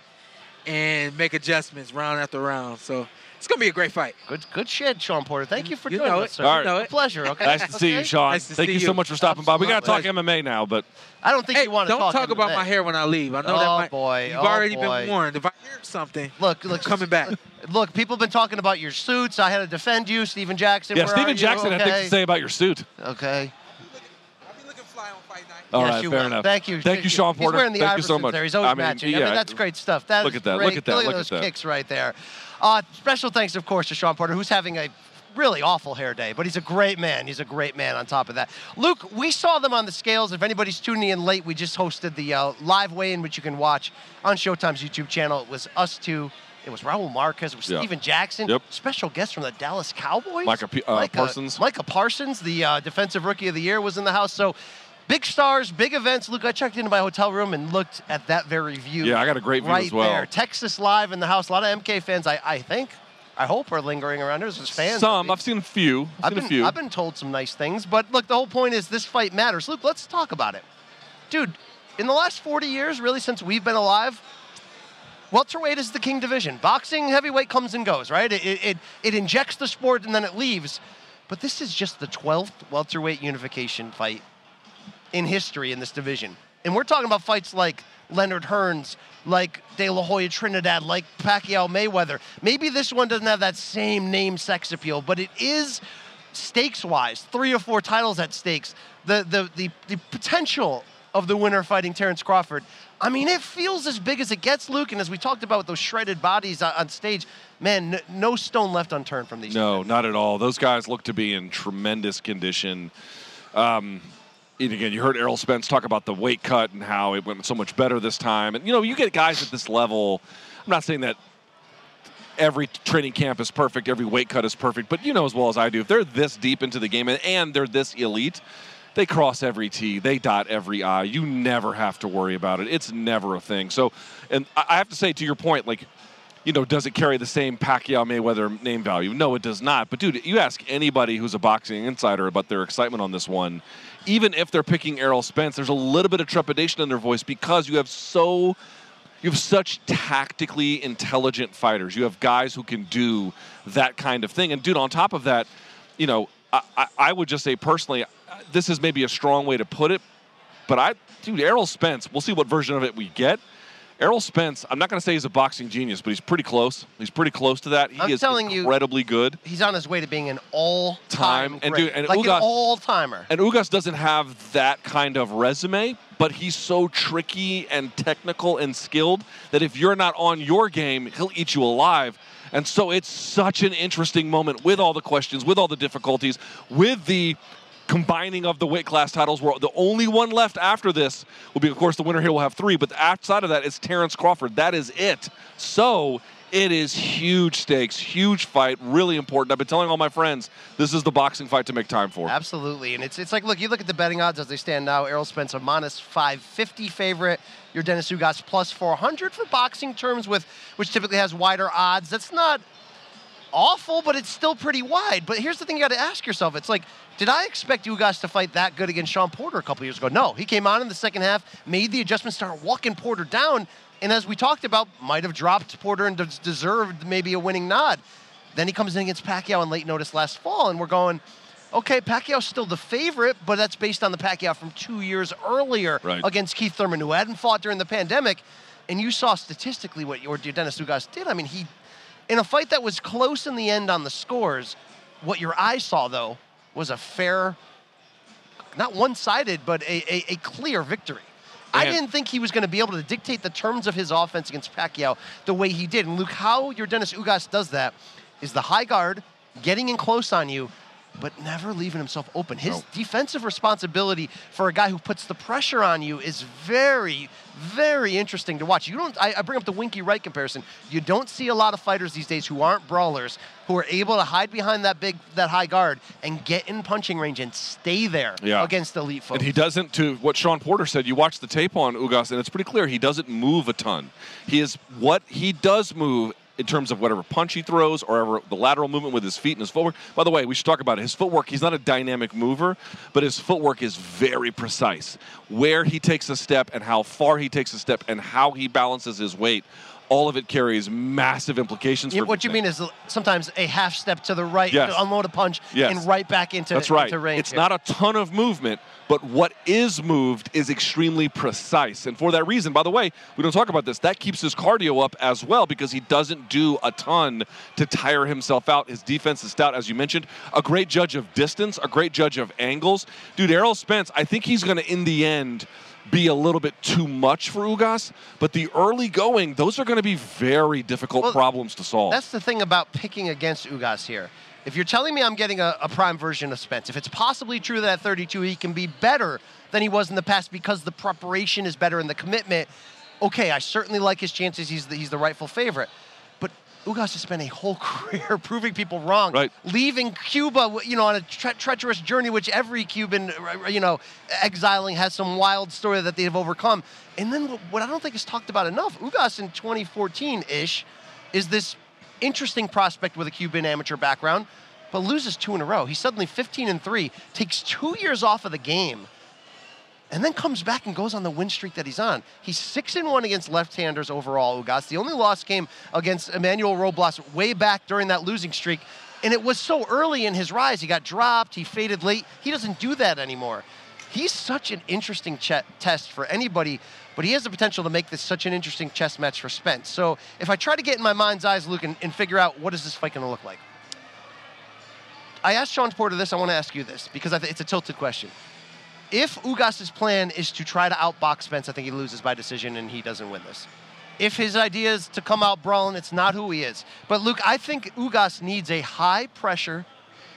S2: and make adjustments round after round. So It's gonna be a great fight.
S1: Good, good shit, Shawn Porter. Thank you for
S2: You
S1: joining
S2: know it.
S1: sir.
S2: You
S3: All right.
S2: know
S1: A
S2: it.
S1: pleasure. Okay.
S3: Nice to see you, Shawn.
S2: Nice to
S3: Thank
S2: see
S3: you so much for stopping by. We got to talk
S2: Pleasure.
S3: MMA now, but
S1: I don't think
S2: Hey,
S1: you want to talk to you.
S2: don't
S1: talk,
S2: talk about
S1: MMA.
S2: my hair when I leave. I know
S1: Oh,
S2: that might.
S1: boy.
S2: You've
S1: Oh,
S2: already
S1: boy.
S2: been warned. If I hear something,
S1: Look, look,
S2: coming back.
S1: Look, people have been talking about your suits. I had to defend you, Stephen Jackson.
S3: yeah,
S1: Where
S3: Stephen
S1: are you?
S3: Jackson had things to say about your suit.
S1: Okay.
S2: I'll be looking fly on fight night.
S3: All
S1: yes,
S3: right,
S1: you
S3: fair
S1: will.
S3: enough.
S1: Thank you.
S3: Thank you, Shawn
S1: He's
S3: Porter.
S1: wearing the
S3: Thank you so
S1: Iversons
S3: much.
S1: There. He's always
S3: I mean,
S1: matching. I
S3: yeah.
S1: mean, that's great stuff. That
S3: Look at that.
S1: Great.
S3: Look at that.
S1: Look,
S3: Look
S1: at those
S3: that.
S1: kicks right there. Uh, special thanks, of course, to Shawn Porter, who's having a really awful hair day, but he's a great man. He's a great man on top of that. Luke, we saw them on the scales. If anybody's tuning in late, we just hosted the uh, live weigh-in, which you can watch on Showtime's YouTube channel. It was us two. It was Raul Marquez. It was
S3: Yeah.
S1: Stephen Jackson.
S3: Yep.
S1: Special guest from the Dallas Cowboys.
S3: Micah uh, Parsons.
S1: Micah Parsons, the uh, defensive rookie of the year, was in the house. So big stars, big events. Luke, I checked into my hotel room and looked at that very view.
S3: Yeah, I got a great view
S1: right
S3: as well.
S1: there. Texas live in the house. A lot of MK fans, I, I think, I hope, are lingering around. There's just fans.
S3: Some. I've seen a few. I've
S1: I've
S3: seen
S1: been,
S3: a few.
S1: I've been told some nice things, but look, the whole point is this fight matters. Luke, let's talk about it. Dude, in the last 40 years, really since we've been alive, welterweight is the king division. Boxing, heavyweight comes and goes, right? It, it, it, it injects the sport and then it leaves. But this is just the 12th welterweight unification fight in history in this division. And we're talking about fights like Leonard Hearns, like De La Hoya Trinidad, like Pacquiao Mayweather. Maybe this one doesn't have that same name sex appeal, but it is stakes wise, three or four titles at stakes. The, the, the, the potential of the winner fighting Terrence Crawford. I mean, it feels as big as it gets, Luke. And as we talked about with those shredded bodies on- stage, man, n- no stone left unturned from these.
S3: No, not at all. Those guys look to be in tremendous condition. Um, and again, you heard Errol Spence talk about the weight cut and how it went so much better this time. And you know, you get guys at this level. I'm not saying that every training camp is perfect, every weight cut is perfect, but you know as well as I do, if they're this deep into the game and, and they're this elite, they cross every T, they dot every I. You never have to worry about it. It's never a thing. So, and I I have to say to your point, like you know, does it carry the same Pacquiao Mayweather name value? No, it does not. But dude, you ask anybody who's a boxing insider about their excitement on this one, even if they're picking Errol Spence, there's a little bit of trepidation in their voice because you have so you have such tactically intelligent fighters. You have guys who can do that kind of thing. And dude, on top of that, you know, I, I, I would just say personally, this is maybe a strong way to put it, but I, dude, Errol Spence. We'll see what version of it we get. Errol Spence. I'm not going to say he's a boxing genius, but he's pretty close. He's pretty close to that. He
S1: I'm
S3: is
S1: telling you-
S3: incredibly good.
S1: He's on his way to being an all-time
S3: Time. And
S1: great.
S3: dude, and
S1: like
S3: Ugas-
S1: an all-timer.
S3: And Ugas doesn't have that kind of resume, but he's so tricky and technical and skilled that if you're not on your game, he'll eat you alive. And so it's such an interesting moment with all the questions, with all the difficulties, with the combining of the weight class titles where the only one left after this will be of course the winner here will have three but outside of that it's terrence crawford that is it so it is huge stakes huge fight really important i've been telling all my friends this is the boxing fight to make time for
S1: Absolutely, and it's it's like look, you look at the betting odds as they stand now. Errol Spence a minus five fifty favorite. Yordenis Ugas plus four hundred for boxing terms, with which typically has wider odds. That's not awful, but it's still pretty wide. But here's the thing: you got to ask yourself. It's like, did I expect Ugas to fight that good against Shawn Porter a couple years ago? No, he came on in the second half, made the adjustment, started walking Porter down, and as we talked about, might have dropped Porter and deserved maybe a winning nod. Then he comes in against Pacquiao on late notice last fall, and we're going, okay, Pacquiao's still the favorite, but that's based on the Pacquiao from two years earlier
S3: Right.
S1: against Keith Thurman, who hadn't fought during the pandemic. And you saw statistically what Yordenis Ugas did. I mean, he, in a fight that was close in the end on the scores, what your eyes saw though was a fair, not one-sided, but a, a, a clear victory. I didn't think he was going to be able to dictate the terms of his offense against Pacquiao the way he did. And Luke, how Yordenis Ugas does that is the high guard, getting in close on you, but never leaving himself open. His
S3: No.
S1: defensive responsibility for a guy who puts the pressure on you is very, very interesting to watch. You don't. I, I bring up the Winky Wright comparison. You don't see a lot of fighters these days who aren't brawlers who are able to hide behind that big, that high guard and get in punching range and stay there
S3: Yeah.
S1: against elite folks.
S3: And he doesn't, to what Shawn Porter said, you watch the tape on Ugas, and it's pretty clear he doesn't move a ton. He is what he does move in terms of whatever punch he throws or ever the lateral movement with his feet and his footwork. By the way, we should talk about it. His footwork, he's not a dynamic mover, but his footwork is very precise. Where he takes a step and how far he takes a step and how he balances his weight all of it carries massive implications.
S1: What you mean is sometimes a half step to the right
S3: Yes.
S1: to unload a punch
S3: Yes.
S1: and right back into,
S3: That's right.
S1: into range.
S3: It's
S1: here.
S3: not a ton of movement, but what is moved is extremely precise. And for that reason, by the way, we don't talk about this, that keeps his cardio up as well because he doesn't do a ton to tire himself out. His defense is stout, as you mentioned. A great judge of distance, a great judge of angles. Dude, Errol Spence, I think he's going to, in the end, be a little bit too much for Ugas, but the early going, those are going to be very difficult
S1: Well,
S3: problems to solve.
S1: That's the thing about picking against Ugas here. If you're telling me I'm getting a, a prime version of Spence, if it's possibly true that at 32 he can be better than he was in the past because the preparation is better and the commitment, okay, I certainly like his chances. He's the, he's the rightful favorite. Ugas has spent a whole career proving people wrong,
S3: Right.
S1: leaving Cuba, you know, on a tre- treacherous journey, which every Cuban, uh, you know, exiling has some wild story that they have overcome. And then what- what I don't think is talked about enough, Ugas in 2014-ish is this interesting prospect with a Cuban amateur background, but loses two in a row. He's suddenly 15 and three, takes two years off of the game, and then comes back and goes on the win streak that he's on. He's six and one against left-handers overall. Ugas. The only loss came against Emmanuel Robles way back during that losing streak, and it was so early in his rise. He got dropped. He faded late. He doesn't do that anymore. He's such an interesting ch- test for anybody, but he has the potential to make this such an interesting chess match for Spence. So if I try to get in my mind's eyes, Luke, and, and figure out what is this fight going to look like, I asked Shawn Porter this. I want to ask you this because I think it's a tilted question. If Ugas's plan is to try to outbox Spence, I think he loses by decision and he doesn't win this. If his idea is to come out brawling, it's not who he is. But Luke, I think Ugas needs a high pressure,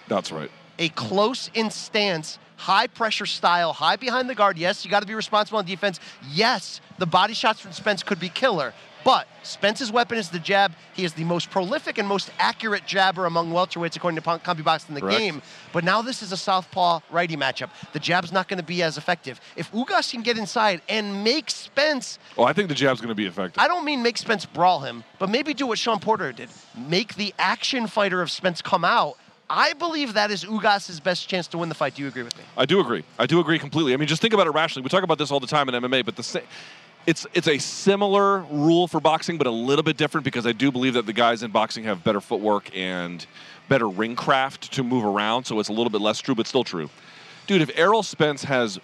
S3: That's right.
S1: a close in stance, high pressure style, high behind the guard. Yes, you got to be responsible on defense. Yes, the body shots from Spence could be killer. But Spence's weapon is the jab. He is the most prolific and most accurate jabber among welterweights, according to CompuBox in the
S3: Correct.
S1: game. But now this is a southpaw righty matchup. The jab's not going to be as effective. If Ugas can get inside and make Spence
S3: Well, I think the jab's going to be effective.
S1: I don't mean make Spence brawl him, but maybe do what Shawn Porter did. Make the action fighter of Spence come out. I believe that is Ugas's best chance to win the fight. Do you agree with me?
S3: I do agree. I do agree completely. I mean, just think about it rationally. We talk about this all the time in MMA, but the sa- it's it's a similar rule for boxing, but a little bit different because I do believe that the guys in boxing have better footwork and better ring craft to move around, so it's a little bit less true, but still true. Dude, if Errol Spence has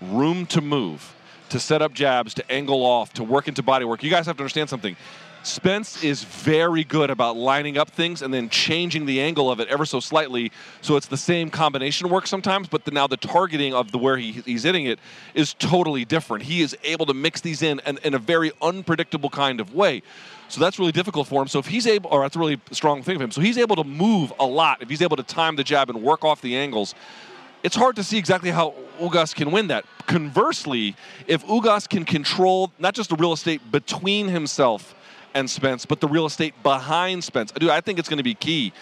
S3: room to move, to set up jabs, to angle off, to work into body work, you guys have to understand something. Spence is very good about lining up things and then changing the angle of it ever so slightly, so it's the same combination work sometimes. But the, now the targeting of the where he, he's hitting it is totally different. He is able to mix these in, in in a very unpredictable kind of way. So that's really difficult for him. So if he's able, or that's a really strong thing for him. So he's able to move a lot. If he's able to time the jab and work off the angles, it's hard to see exactly how Ugas can win that. Conversely, if Ugas can control not just the real estate between himself and Spence, but the real estate behind Spence, dude, I think it's going to be key.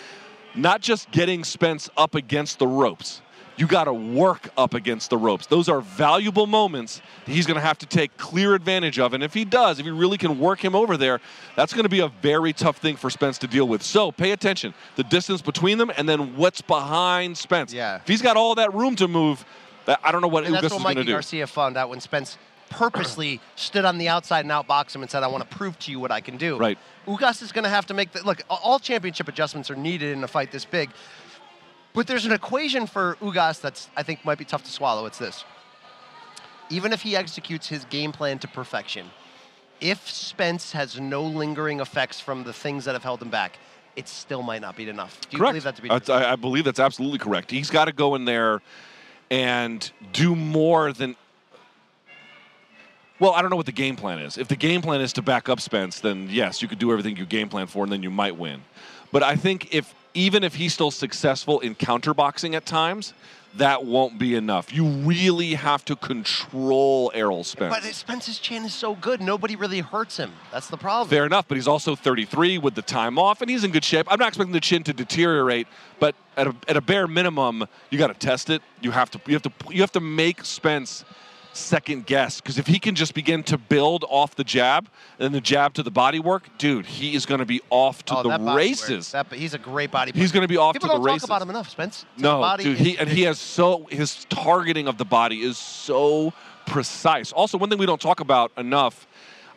S3: Not just getting Spence up against the ropes. You got to work up against the ropes. Those are valuable moments that he's going to have to take clear advantage of. And if he does, if he really can work him over there, that's going to be a very tough thing for Spence to deal with. So pay attention. The distance between them and then what's behind Spence.
S1: Yeah.
S3: If he's got all that room to move, I don't know what
S1: And
S3: Ugas
S1: that's
S3: is
S1: what
S3: going to do.
S1: Garcia found out when Spence purposely stood on the outside and outboxed him and said, I want to prove to you what I can do.
S3: Right.
S1: Ugas is going to have to make the look, all championship adjustments are needed in a fight this big. But there's an equation for Ugas that's I think might be tough to swallow. It's this. Even if he executes his game plan to perfection, if Spence has no lingering effects from the things that have held him back, it still might not be enough. Do you
S3: correct.
S1: believe that to be true?
S3: I, I believe that's absolutely correct. He's got to go in there and do more than. Well, I don't know what the game plan is. If the game plan is to back up Spence, then yes, you could do everything you game plan for, and then you might win. But I think if even if he's still successful in counterboxing at times, that won't be enough. You really have to control Errol Spence.
S1: But Spence's chin is so good, nobody really hurts him. That's the problem.
S3: Fair enough, but he's also 33 with the time off, and he's in good shape. I'm not expecting the chin to deteriorate, but at a, at a bare minimum, you got to test it. You have to you have to you have to make Spence second guess because if he can just begin to build off the jab and the jab to the body work, dude, he is going to be off to
S1: Oh,
S3: the races.
S1: that- he's a great body.
S3: He's gonna be off
S1: People
S3: to
S1: don't talk about him enough, Spence. His
S3: No, dude, he and he has so his targeting of the body is so precise. Also, one thing we don't talk about enough,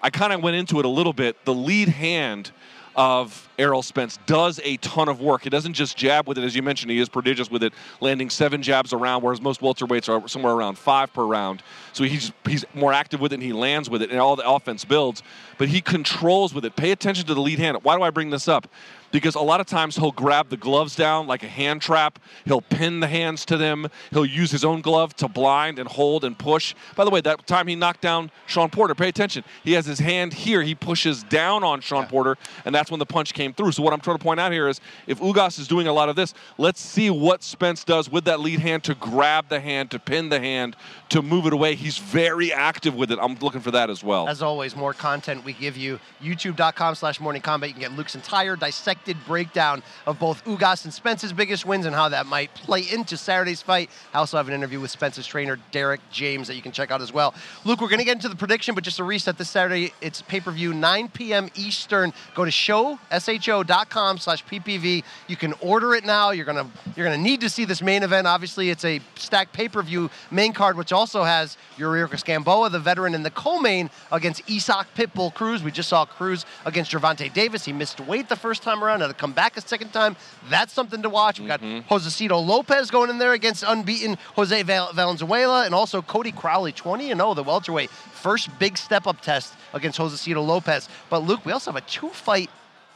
S3: I kind of went into it a little bit. The lead hand of Errol Spence does a ton of work. He doesn't just jab with it, as you mentioned. He is prodigious with it, landing seven jabs around, whereas most welterweights are somewhere around five per round. So he's he's more active with it, and he lands with it, and all the offense builds. But he controls with it. Pay attention to the lead hand. Why do I bring this up? because a lot of times he'll grab the gloves down like a hand trap. He'll pin the hands to them. He'll use his own glove to blind and hold and push. By the way, that time he knocked down Shawn Porter, pay attention. He has his hand here. He pushes down on Shawn yeah. Porter, and that's when the punch came through. So what I'm trying to point out here is if Ugas is doing a lot of this, let's see what Spence does with that lead hand to grab the hand, to pin the hand, to move it away. He's very active with it. I'm looking for that as well.
S1: As always, more content we give you. YouTube.com slash Morning Kombat. You can get Luke's entire dissected breakdown of both Ugas and Spence's biggest wins and how that might play into Saturday's fight. I also have an interview with Spence's trainer, Derrick James, that you can check out as well. Luke, we're going to get into the prediction, but just a reset this Saturday, it's pay-per-view 9 p.m. Eastern. Go to show, sho.com slash PPV. You can order it now. You're going to you're gonna need to see this main event. Obviously, it's a stacked pay-per-view main card, which also has Yuriorkis Gamboa, the veteran, in the co-main against Isaac Pitbull Cruz. We just saw Cruz against Gervonta Davis. He missed weight the first time around, had to come back a second time. That's something to watch. We've got mm-hmm. Josesito Lopez going in there against unbeaten Jose Valenzuela and also Cody Crowley, 20 and 0, the welterweight. First big step up test against Josesito Lopez. But Luke, we also have a two fight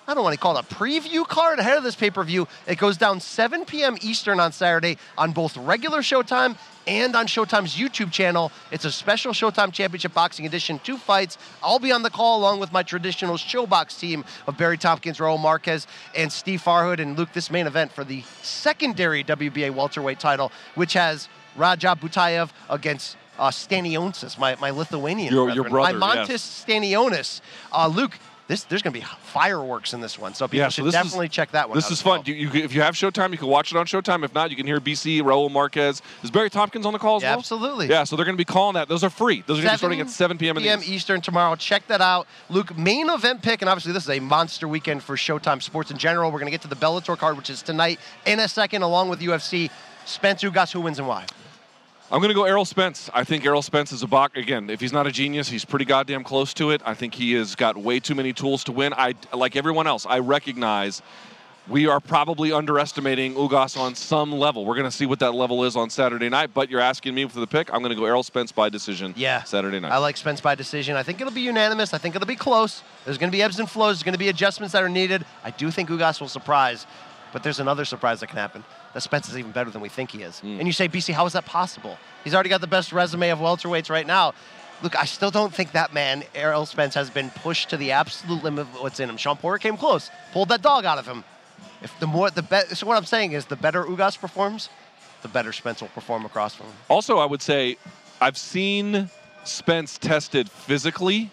S1: I don't want to call it a preview card ahead of this pay per view. It goes down 7 p.m. Eastern on Saturday on both regular Showtime and on Showtime's YouTube channel. It's a special Showtime Championship Boxing Edition, two fights. I'll be on the call along with my traditional ShoBox team of Barry Tompkins, Raul Marquez, and Steve Farhood. And Luke, this main event for the secondary WBA welterweight title, which has Radzhab Butaev against uh, Stanionis, my, my Lithuanian
S3: your, your brother.
S1: Eimantas
S3: yes.
S1: Stanionis. Uh, Luke, this there's going to be fireworks in this one. So people yeah, so should definitely
S3: is,
S1: check that one. Out.
S3: This is fun.
S1: Well.
S3: You, you, if you have Showtime, you can watch it on Showtime. If not, you can hear BC, Raul Marquez. Is Barry Tompkins on the call as
S1: yeah,
S3: well?
S1: Absolutely.
S3: Yeah, so they're going to be calling that. Those are free. Those are going to be starting at 7 p.m.
S1: p.m. Eastern tomorrow. Check that out. Luke, main event pick, and obviously this is a monster weekend for Showtime sports in general. We're going to get to the Bellator card, which is tonight in a second, along with UFC. Spence Ugas, who wins and why?
S3: I'm going to go Errol Spence. I think Errol Spence is a box. Again, if he's not a genius, he's pretty goddamn close to it. I think he has got way too many tools to win. I, like everyone else, I recognize we are probably underestimating Ugas on some level. We're going to see what that level is on Saturday night, but you're asking me for the pick. I'm going to go Errol Spence by decision
S1: yeah,
S3: Saturday night.
S1: I like Spence by decision. I think it'll be unanimous. I think it'll be close. There's going to be ebbs and flows. There's going to be adjustments that are needed. I do think Ugas will surprise, but there's another surprise that can happen that Spence is even better than we think he is. Mm. And you say, BC, how is that possible? He's already got the best resume of welterweights right now. Look, I still don't think that man, Errol Spence, has been pushed to the absolute limit of what's in him. Shawn Porter came close, pulled that dog out of him. If the more the better, so what I'm saying is, the better Ugas performs, the better Spence will perform across from him.
S3: Also, I would say, I've seen Spence tested physically.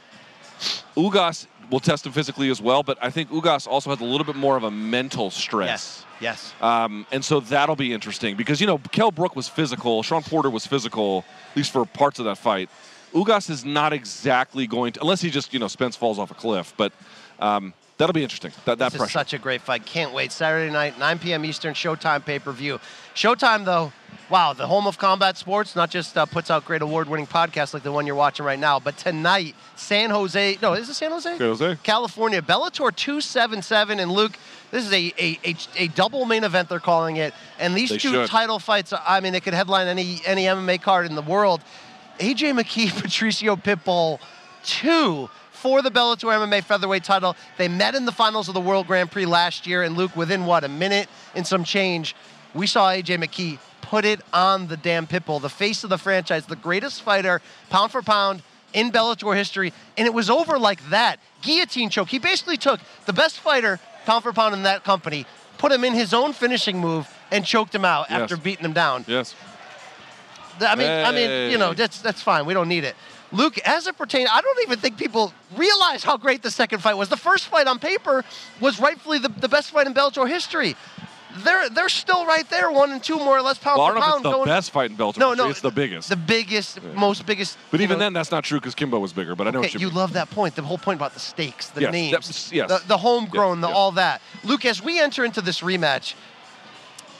S3: Ugas will test him physically as well, but I think Ugas also has a little bit more of a mental stress.
S1: Yes. Yes.
S3: Um, and so that'll be interesting because, you know, Kell Brook was physical. Shawn Porter was physical, at least for parts of that fight. Ugas is not exactly going to, unless he just, you know, Spence falls off a cliff. But um, that'll be interesting. That, that
S1: this
S3: pressure.
S1: is such a great fight. Can't wait. Saturday night, 9 p.m. Eastern, Showtime pay per view. Showtime, though, wow, the home of combat sports, not just uh, puts out great award winning podcasts like the one you're watching right now, but tonight, San Jose, no, is it San Jose?
S3: San Jose.
S1: California, Bellator 277. And Luke, this is a, a, a, a double main event, they're calling it. And these
S3: they
S1: two
S3: should.
S1: title fights, I mean, they could headline any, any MMA card in the world. AJ McKee, Patricio Pitbull, two for the Bellator MMA featherweight title. They met in the finals of the World Grand Prix last year, and Luke, within what, a minute and some change, we saw AJ McKee put it on the damn Pitbull, the face of the franchise, the greatest fighter, pound for pound, in Bellator history, and it was over like that. Guillotine choke. He basically took the best fighter, pound for pound, in that company, put him in his own finishing move, and choked him out yes. after beating him down.
S3: Yes.
S1: I mean, hey. I mean, you know, that's that's fine. We don't need it. Luke, as it pertains, I don't even think people realize how great the second fight was. The first fight on paper was rightfully the, the best fight in Bellator history. They're they're still right there, one and two more or less pound
S3: well,
S1: for
S3: I don't
S1: pound.
S3: know if it's the
S1: going,
S3: best fight in Bellator.
S1: No, no,
S3: it's the biggest.
S1: The biggest, yeah. most biggest.
S3: But even
S1: know,
S3: then, that's not true because Kimbo was bigger. But I know
S1: okay,
S3: what you,
S1: you love that point. The whole point about the stakes, the
S3: yes,
S1: names,
S3: yes.
S1: the, the homegrown,
S3: yes,
S1: the all that. Luke, as we enter into this rematch,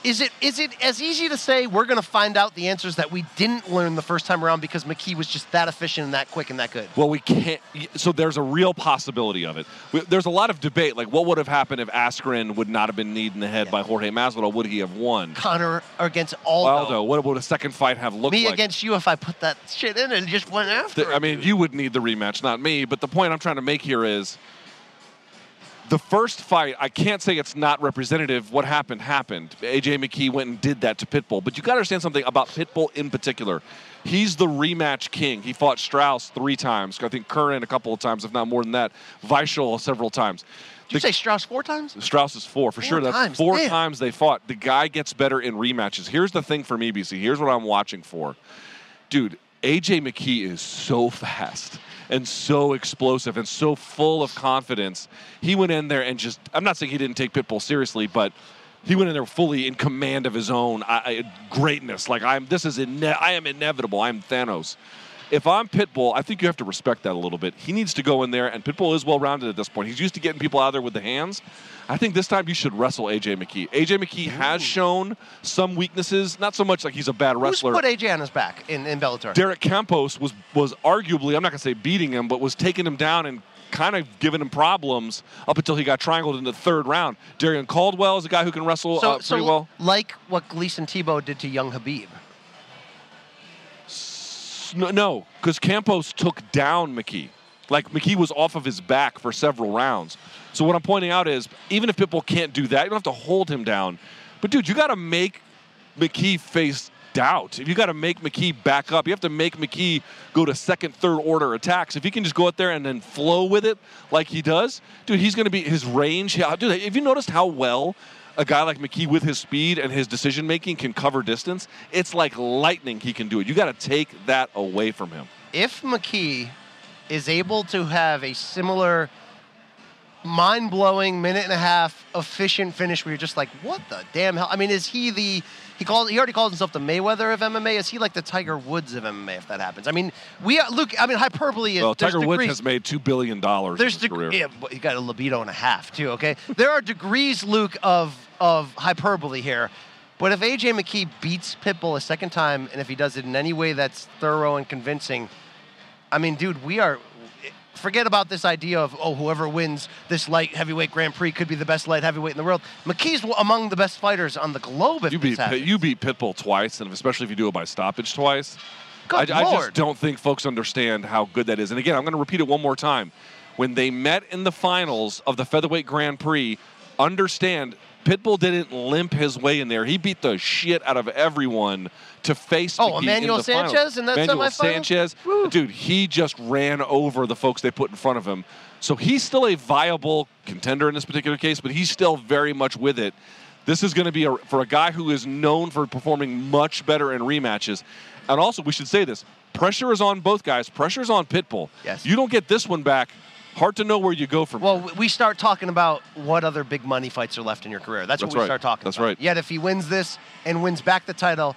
S1: Is it is it as easy to say we're going to find out the answers that we didn't learn the first time around because McKee was just that efficient and that quick and that good?
S3: Well, we can't. So there's a real possibility of it. We, there's a lot of debate, like what would have happened if Askren would not have been kneed in the head
S1: Yeah.
S3: by Jorge Masvidal? Would he have won?
S1: Conor against Aldo.
S3: Aldo, what would a second fight have looked
S1: Me
S3: like?
S1: Me against you if I put that shit in and just went after.
S3: Th- I mean, you would need the rematch, not me. But the point I'm trying to make here is the first fight, I can't say it's not representative. What happened, happened. AJ McKee went and did that to Pitbull. But you got to understand something about Pitbull in particular. He's the rematch king. He fought Straus three times. I think Curran a couple of times, if not more than that. Weichel several times.
S1: Did you say Straus four times?
S3: Straus is four for
S1: Four
S3: sure. That's
S1: times,
S3: four
S1: damn.
S3: times they fought. The guy gets better in rematches. Here's the thing for me, BC. Here's what I'm watching for, dude. AJ McKee is so fast and so explosive and so full of confidence. He went in there and just. I'm not saying he didn't take Pitbull seriously, but. He went in there fully in command of his own I, I- greatness. Like I'm, this is ine- I am inevitable. I'm Thanos. If I'm Pitbull, I think you have to respect that a little bit. He needs to go in there, and Pitbull is well rounded at this point. He's used to getting people out there with the hands. I think this time you should wrestle AJ McKee. AJ McKee has shown some weaknesses, not so much like he's a bad wrestler.
S1: Who's put AJ on his back in, in Bellator?
S3: Derek Campos was was arguably, I'm not gonna say beating him, but was taking him down and kind of giving him problems up until he got triangled in the third round. Darrion Caldwell is a guy who can wrestle
S1: so,
S3: uh,
S1: so
S3: pretty well.
S1: like what Gleison Tibau did to young Khabib.
S3: No, because Campos took down McKee. Like McKee was off of his back for several rounds. So what I'm pointing out is, even if Pitbull can't do that, you don't have to hold him down. But dude, you got to make McKee face doubt. If you got to make McKee back up, you have to make McKee go to second, third order attacks. If he can just go out there and then flow with it like he does, dude, he's going to be his range. Dude, have you noticed how well a guy like McKee with his speed and his decision making can cover distance? It's like lightning. He can do it. You got to take that away from him.
S1: If McKee is able to have a similar mind-blowing minute and a half efficient finish where you're just like, what the damn hell? I mean, is he the he calls he already calls himself the Mayweather of MMA? Is he like the Tiger Woods of MMA if that happens? I mean, we are, Luke. I mean, hyperbole is
S3: Well, Tiger Woods has made two billion dollars.
S1: There's
S3: in his
S1: deg-
S3: career.
S1: yeah, but he got a libido and a half too. Okay, there are degrees, Luke, of of hyperbole here. But if AJ McKee beats Pitbull a second time, and if he does it in any way that's thorough and convincing, I mean, dude, we are. Forget about this idea of oh, whoever wins this light heavyweight Grand Prix could be the best light heavyweight in the world. McKee's among the best fighters on the globe. If
S3: You
S1: this
S3: beat
S1: happens.
S3: You beat Pitbull twice, and especially if you do it by stoppage twice.
S1: Good
S3: I, I just don't think folks understand how good that is. And again, I'm going to repeat it one more time. When they met in the finals of the featherweight Grand Prix, understand Pitbull didn't limp his way in there. He beat the shit out of everyone to face.
S1: Oh,
S3: McKee
S1: Emmanuel
S3: in the finals.
S1: Sanchez in that
S3: Emmanuel
S1: semifinal?
S3: Sanchez,
S1: Woo.
S3: dude, he just ran over the folks they put in front of him. So he's still a viable contender in this particular case, but he's still very much with it. This is going to be a, for a guy who is known for performing much better in rematches. And also, we should say this: pressure is on both guys. Pressure is on Pitbull.
S1: Yes.
S3: You don't get this one back. Hard to know where you go from.
S1: Well, w- we start talking about what other big money fights are left in your career. That's,
S3: That's
S1: what we
S3: right.
S1: start talking
S3: That's
S1: about.
S3: right.
S1: Yet if he wins this and wins back the title,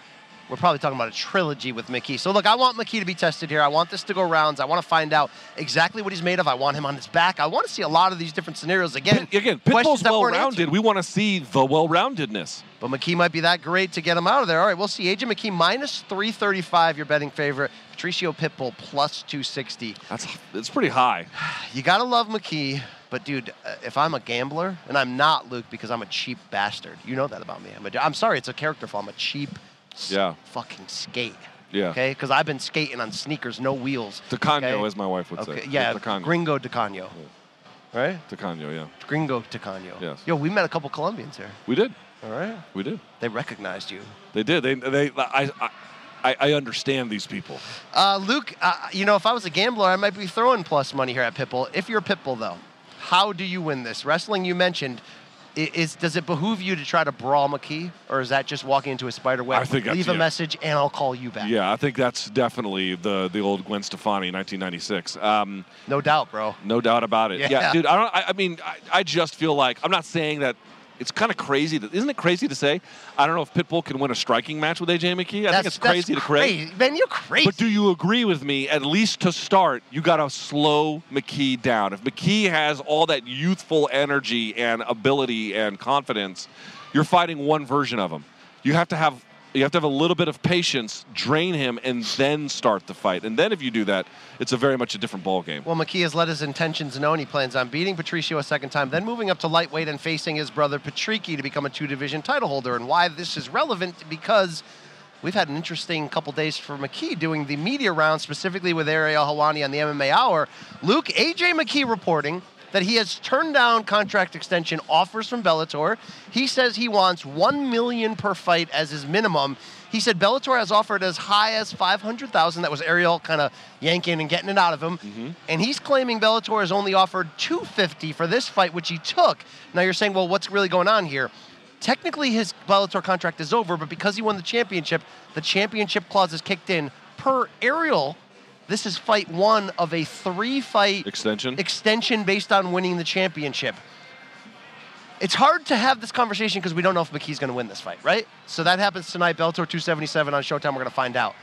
S1: we're probably talking about a trilogy with McKee. So look, I want McKee to be tested here. I want this to go rounds. I want to find out exactly what he's made of. I want him on his back. I want to see a lot of these different scenarios again.
S3: Pit- again, Pitbull's well-rounded. We want to see the well-roundedness.
S1: But McKee might be that great to get him out of there. All right, we'll see. AJ McKee minus 335, your betting favorite. Patricio Pitbull plus 260.
S3: That's it's pretty high.
S1: You gotta love McKee, but dude, uh, if I'm a gambler, and I'm not Luke because I'm a cheap bastard, you know that about me. I'm, a, I'm sorry, it's a character flaw. I'm a cheap,
S3: Yeah.
S1: fucking skate.
S3: Yeah.
S1: Okay, because I've been skating on sneakers, no wheels.
S3: Tacanho,
S1: okay?
S3: as my wife would
S1: Okay,
S3: say.
S1: yeah. Gringo Tacanho. Right?
S3: Tacanho, yeah.
S1: Gringo Tacanho.
S3: Yes.
S1: Yo, we met a couple Colombians here.
S3: We did.
S1: All right.
S3: We did.
S1: They recognized you.
S3: They did. They, they, I, I, I, I understand these people.
S1: Uh, Luke, uh, you know, if I was a gambler, I might be throwing plus money here at Pitbull. If you're Pitbull, though, how do you win this? Wrestling, you mentioned. Is, does it behoove you to try to brawl McKee, or is that just walking into a spider web?
S3: I think that's-
S1: leave a
S3: yeah.
S1: message and I'll call you back.
S3: Yeah, I think that's definitely the the old Gwen Stefani, 1996. Um,
S1: No doubt, bro.
S3: no doubt about it. Yeah,
S1: Yeah.
S3: dude. I don't. I, I mean, I, I just feel like I'm not saying that. It's kind of crazy. That, isn't it crazy to say? I don't know if Pitbull can win a striking match with AJ McKee. I think it's crazy to create.
S1: crazy. Man, you're crazy.
S3: But do you agree with me? At least to start, you got to slow McKee down. If McKee has all that youthful energy and ability and confidence, you're fighting one version of him. you have to have you have to have a little bit of patience, drain him, and then start the fight. And then if you do that, it's a very much a different ball game.
S1: Well, McKee has let his intentions known. He plans on beating Patricio a second time, then moving up to lightweight and facing his brother Patricky to become a two-division title holder. And why this is relevant because we've had an interesting couple days for McKee doing the media round, specifically with Ariel Helwani on the MMA Hour. Luke, AJ McKee reporting that he has turned down contract extension offers from Bellator. He says he wants 1 million per fight as his minimum. He said Bellator has offered as high as 500,000. That was Ariel kind of yanking and getting it out of him.
S3: Mm-hmm.
S1: And he's claiming Bellator has only offered 250 for this fight which he took. Now you're saying, "Well, what's really going on here?" Technically his Bellator contract is over, but because he won the championship, the championship clause is kicked in. Per Ariel, this is fight 1 of a 3-fight
S3: Extension?
S1: extension based on winning the championship. It's hard to have this conversation because we don't know if McKee's going to win this fight, right? So that happens tonight, Bellator 277 on Showtime. We're going to find out.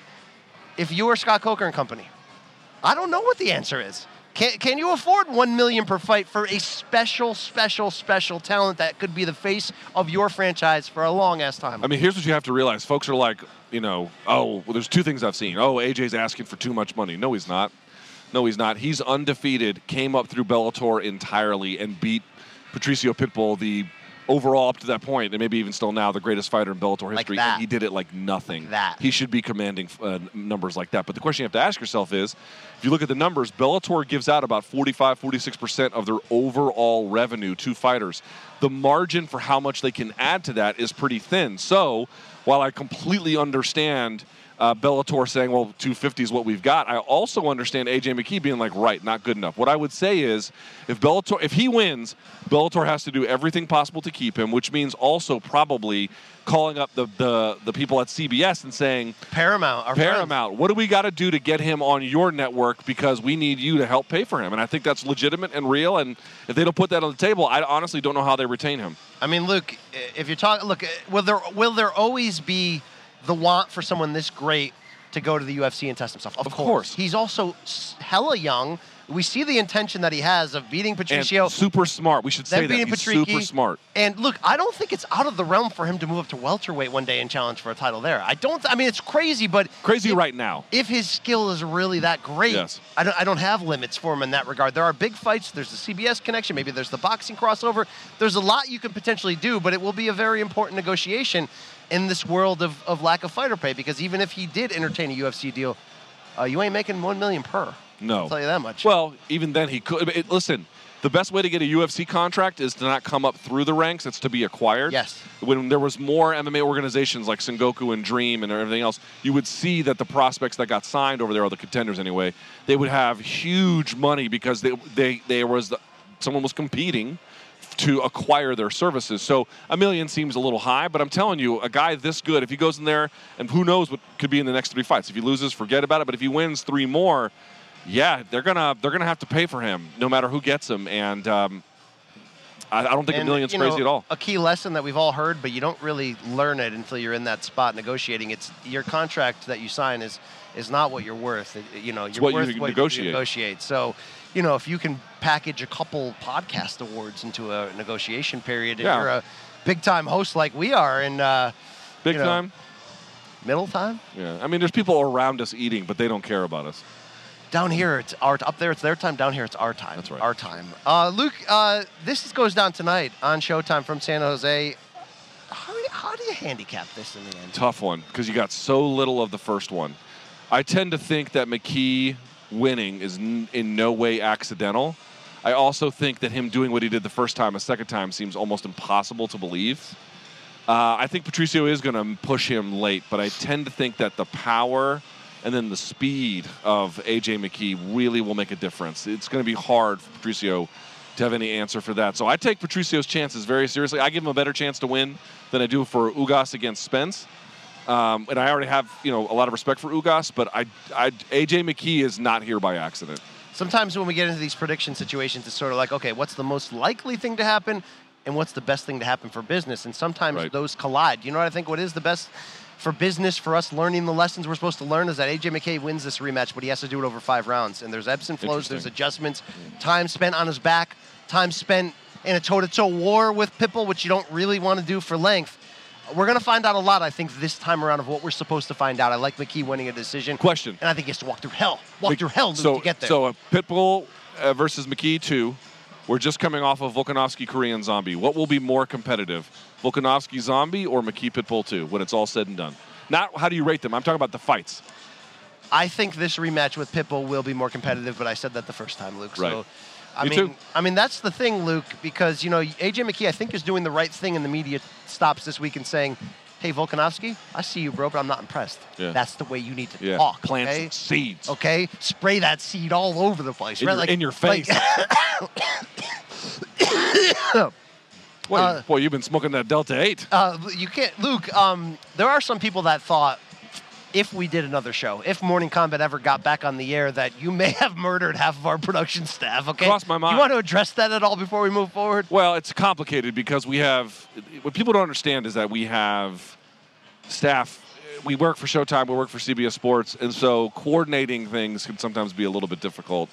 S1: If you are Scott Coker and company, I don't know what the answer is. Can, can you afford one million per fight for a special, special, special talent that could be the face of your franchise for a long ass time?
S3: I mean, here's what you have to realize. Folks are like, you know, oh, well, there's two things I've seen. Oh, AJ's asking for too much money. No, he's not. No, he's not. He's undefeated, came up through Bellator entirely, and beat Patricio Pitbull, the overall up to that point, and maybe even still now, the greatest fighter in Bellator
S1: Like
S3: history.
S1: that.
S3: He did it like nothing.
S1: Like that.
S3: He should be commanding uh, numbers like that. But the question you have to ask yourself is if you look at the numbers, Bellator gives out about 45, 46% of their overall revenue to fighters. The margin for how much they can add to that is pretty thin. So while I completely understand uh, Bellator saying, well, 250 is what we've got, I also understand AJ McKee being like, right, not good enough. What I would say is if Bellator, if he wins, Bellator has to do everything possible to keep him, which means also probably calling up the, the, the people at CBS and saying,
S1: Paramount, friends.
S3: Paramount, what do we got to do to get him on your network because we need you to help pay for him? And I think that's legitimate and real. And if they don't put that on the table, I honestly don't know how they retain him.
S1: I mean, Luke, if you're talking, look, will there will there always be the want for someone this great to go to the UFC and test himself? Of,
S3: Of course.
S1: He's also hella young. We see the intention that he has of beating Patricio.
S3: And super smart. We should say that. He's
S1: Patricky.
S3: super smart.
S1: And look, I don't think it's out of the realm for him to move up to welterweight one day and challenge for a title there. I don't. I mean, it's crazy, but
S3: Crazy
S1: if-
S3: right now.
S1: If his skill is really that great,
S3: Yes.
S1: I, don't, I don't have limits for him in that regard. There are big fights. There's the CBS connection. Maybe there's the boxing crossover. There's a lot you can potentially do, but it will be a very important negotiation in this world of, of lack of fighter pay. Because even if he did entertain a UFC deal, uh, you ain't making one million per.
S3: No.
S1: I'll tell you that much.
S3: Well, even then, he could. It, listen, the best way to get a UFC contract is to not come up through the ranks; it's to be acquired.
S1: Yes.
S3: When there was more MMA organizations like Sengoku and Dream and everything else, you would see that the prospects that got signed over there, or the contenders anyway, they would have huge money because they they there was the, someone was competing to acquire their services. So a million seems a little high, but I'm telling you, a guy this good, if he goes in there, and who knows what could be in the next three fights. If he loses, forget about it. But if he wins three more, yeah, they're gonna they're gonna have to pay for him, no matter who gets him. And um, I, I don't think a million's
S1: you know,
S3: crazy at all.
S1: A key lesson that we've all heard, but you don't really learn it until you're in that spot negotiating. It's your contract that you sign is is not what you're worth. You know, you're
S3: what you
S1: worth what
S3: negotiate.
S1: you negotiate. So, you know, if you can package a couple podcast awards into a negotiation period, and
S3: Yeah.
S1: you're a big time host like we are in uh,
S3: Big
S1: you know,
S3: time.
S1: middle time.
S3: Yeah, I mean, there's people around us eating, but they don't care about us.
S1: Down here, it's our up there. It's their time. Down here, it's our time.
S3: That's right.
S1: Our time. Uh, Luke, uh, this goes down tonight on Showtime from San Jose. How, how do you handicap this in the end?
S3: Tough one because you got so little of the first one. I tend to think that McKee winning is n- in no way accidental. I also think that him doing what he did the first time a second time seems almost impossible to believe. Uh, I think Patricio is going to push him late, but I tend to think that the power and then the speed of AJ McKee really will make a difference. It's going to be hard for Patricio to have any answer for that. So I take Patricio's chances very seriously. I give him a better chance to win than I do for Ugas against Spence. Um, and I already have, you know, a lot of respect for Ugas, but I, I, AJ McKee is not here by accident.
S1: Sometimes when we get into these prediction situations, it's sort of like, okay, what's the most likely thing to happen, and what's the best thing to happen for business? And sometimes
S3: Right.
S1: those collide. You know what I think? What is the best for business for us learning the lessons we're supposed to learn is that AJ McKee wins this rematch, but he has to do it over five rounds. And there's ebbs and flows, there's adjustments, time spent on his back, time spent in a toe-to-toe war with Pitbull, which you don't really want to do for length. We're going to find out a lot, I think, this time around of what we're supposed to find out. I like McKee winning a decision.
S3: Question.
S1: And I think he has to walk through hell. Walk
S3: Mc-
S1: through hell Luke,
S3: so,
S1: to get there.
S3: So, uh, Pitbull uh, versus McKee 2. We're just coming off of Volkanovski Korean Zombie. What will be more competitive, Volkanovski Zombie or McKee Pitbull 2 when it's all said and done? Not how do you rate them. I'm talking about the fights.
S1: I think this rematch with Pitbull will be more competitive, but I said that the first time, Luke.
S3: Right.
S1: So, I
S3: Me
S1: mean,
S3: too.
S1: I mean that's the thing, Luke, because you know AJ McKee, I think, is doing the right thing in the media stops this week and saying, "Hey, Volkanovski, I see you, bro, but I'm not impressed.
S3: Yeah.
S1: That's the way you need to
S3: Yeah.
S1: talk.
S3: Plant
S1: okay?
S3: seeds.
S1: Okay, spray that seed all over the place,
S3: In
S1: right?
S3: your-
S1: like
S3: in your
S1: like-
S3: face. Boy,
S1: Uh,
S3: boy, you've been smoking that Delta 8.
S1: Uh, you can't, Luke. Um, there are some people that thought if we did another show, if Morning Kombat ever got back on the air, that you may have murdered half of our production staff. Okay,
S3: Crossed my mind.
S1: You want to address that at all before we move forward?
S3: Well, it's complicated because we have what people don't understand is that we have staff. We work for Showtime, we work for CBS Sports, and so coordinating things can sometimes be a little bit difficult.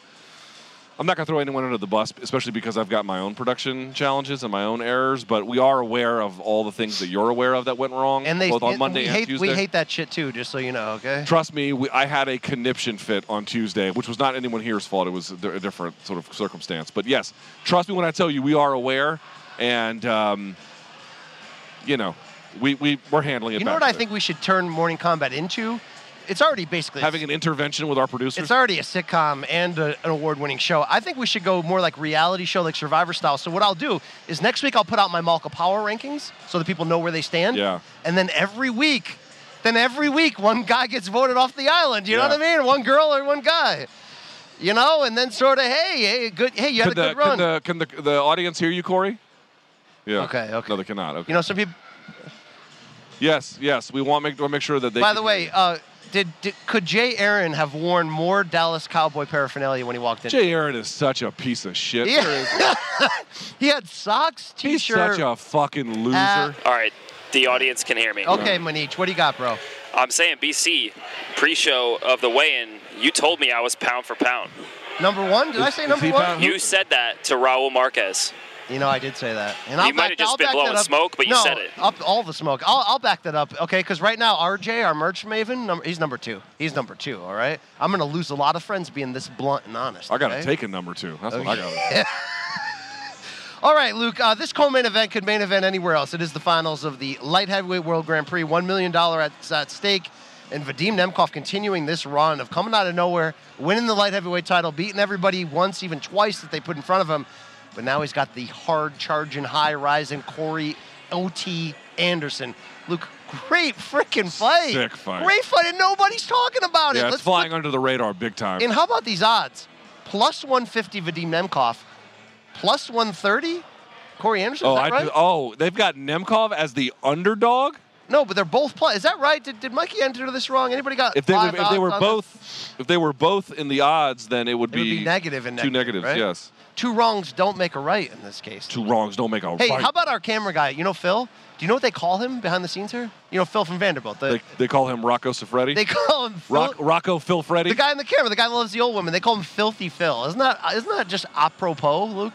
S3: I'm not going to throw anyone under the bus, especially because I've got my own production challenges and my own errors. But we are aware of all the things that you're aware of that went wrong,
S1: And they
S3: both on Monday and
S1: hate,
S3: Tuesday.
S1: We hate that shit too, just so you know. Okay.
S3: Trust me, we, I had a conniption fit on Tuesday, which was not anyone here's fault. It was a, different sort of circumstance. But yes, trust me when I tell you, we are aware, and um, you know, we we we're handling it.
S1: You know what I
S3: there.
S1: think we should turn Morning Kombat into? It's already basically
S3: Having an intervention with our producers.
S1: It's already a sitcom and a, an award-winning show. I think we should go more like reality show, like Survivor style. So what I'll do is next week I'll put out my Malka Power rankings so that people know where they stand.
S3: Yeah.
S1: And then every week, then every week one guy gets voted off the island. You know what I mean? One girl or one guy. You know, and then sort of, hey, hey, good, hey, you had a
S3: the,
S1: good run.
S3: Can the, can the the audience hear you, Corey? Yeah.
S1: Okay, okay.
S3: No, they cannot. Okay.
S1: you know, some people.
S3: yes, yes. We want to make, want to make sure that they.
S1: By the way, uh, did, did could Jay Aaron have worn more Dallas Cowboy paraphernalia when he walked in?
S3: Jay Aaron is such a piece of shit.
S1: Yeah. He had socks,
S3: He's
S1: t-shirt.
S3: He's such a fucking loser.
S1: Uh,
S4: All right, the audience can hear me.
S1: Okay, Manich, what do you got, bro?
S4: I'm saying BC pre-show of the weigh-in. You told me I was pound for pound.
S1: Number one? Did I say number
S3: he
S1: one?
S3: pound-
S4: You said that to Raul Marquez.
S1: You know, I did say that. And
S4: You
S1: I'll
S4: might
S1: back,
S4: have just
S1: I'll
S4: been blowing
S1: that
S4: smoke, but you
S1: no,
S4: said it.
S1: Up all the smoke. I'll, I'll back that up, okay? Because right now, RJ, our merch maven, number, he's number two. He's number two, all right? I'm going to lose a lot of friends being this blunt and honest.
S3: I got to
S1: okay?
S3: take a number two. That's what I got.
S1: All right, Luke. Uh, this co-main event could main event anywhere else. It is the finals of the light heavyweight world Grand Prix. One million dollar at, at stake, and Vadim Nemkov continuing this run of coming out of nowhere, winning the light heavyweight title, beating everybody once, even twice that they put in front of him. But now he's got the hard charging, high rising Corey O.T. Anderson. Luke, great freaking fight.
S3: Sick fight.
S1: Great fight, and nobody's talking about it.
S3: Yeah, it's flying
S1: look-
S3: under the radar big time.
S1: and how about these odds? Plus 150 Vadim Nemkov, plus 130 Corey Anderson.
S3: oh,
S1: that right?
S3: oh, they've got Nemkov as the underdog.
S1: No, but they're both plus. Is that right? Did, did Mikey enter this wrong? Anybody got
S3: If they if they were both if they were both in the odds, then it would
S1: It would
S3: be,
S1: be negative and
S3: two negatives.
S1: right?
S3: Yes,
S1: Two wrongs don't make a right in this case.
S3: two wrongs don't make a
S1: hey,
S3: right.
S1: how about our camera guy? You know Phil? Do you know what they call him behind the scenes here? You know Phil from Vanderbilt. The,
S3: they, they call him Rocco Siffredi.
S1: they call him Phil,
S3: Rock, Rocco Phil Freddy.
S1: the guy in the camera, the guy that loves the old woman. They call him Filthy Phil. Isn't that isn't that just apropos, Luke?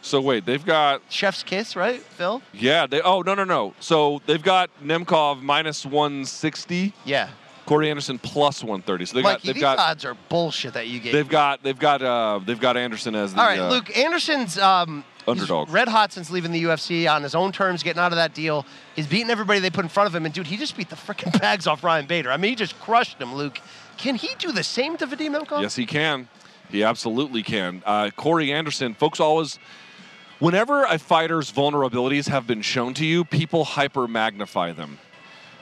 S3: so wait, they've got
S1: Chef's kiss, right, Phil?
S3: yeah. They oh no no no. So they've got Nemkov minus 160,
S1: Yeah.
S3: Corey Anderson plus 130. So they got
S1: Mikey,
S3: they've
S1: these
S3: got
S1: odds are bullshit that you gave.
S3: they've got they've got uh they've got Anderson as the
S1: All right,
S3: uh,
S1: Luke Anderson's um,
S3: Underdog.
S1: red hot since leaving the UFC on his own terms, getting out of that deal. He's beating everybody they put in front of him, and dude, he just beat the freaking bags off Ryan Bader. I mean, he just crushed him, Luke. Can he do the same to Vadim Nemkov?
S3: Yes, he can. He absolutely can. Uh, Corey Anderson, folks always, whenever a fighter's vulnerabilities have been shown to you, people hyper magnify them.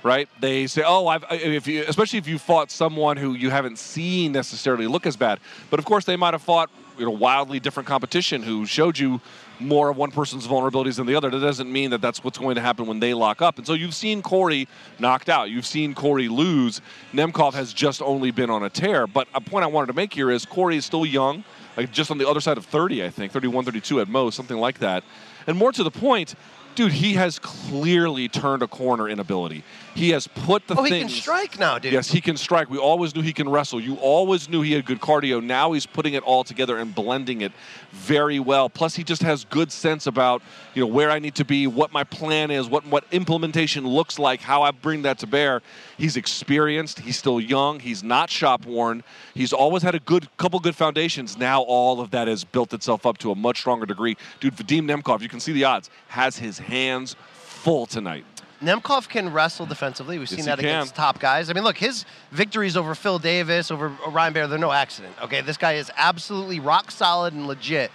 S3: Right? They say, "Oh, I've," if you, especially if you fought someone who you haven't seen necessarily look as bad. But of course, they might have fought you know wildly different competition who showed you more of one person's vulnerabilities than the other. That doesn't mean that that's what's going to happen when they lock up. And so you've seen Corey knocked out. You've seen Corey lose. Nemkov has just only been on a tear. But a point I wanted to make here is Corey is still young, like just on the other side of 30, I think, 31, 32 at most, something like that. And more to the point, dude, he has clearly turned a corner in ability. He has put the
S1: Oh, he can strike now, dude.
S3: Yes, he can strike. We always knew he can wrestle. You always knew he had good cardio. Now he's putting it all together and blending it very well. Plus, he just has good sense about you know where I need to be, what my plan is, what what implementation looks like, how I bring that to bear. He's experienced. He's still young. He's not shop worn. He's always had a good couple good foundations. Now all of that has built itself up to a much stronger degree. Dude, Vadim Nemkov, you can see the odds, has his hands full tonight.
S1: Nemkov can wrestle defensively. We've seen
S3: Yes,
S1: that against top guys. I mean, look, his victories over Phil Davis, over Ryan Bear, they're no accident. Okay, this guy is absolutely rock solid and legit.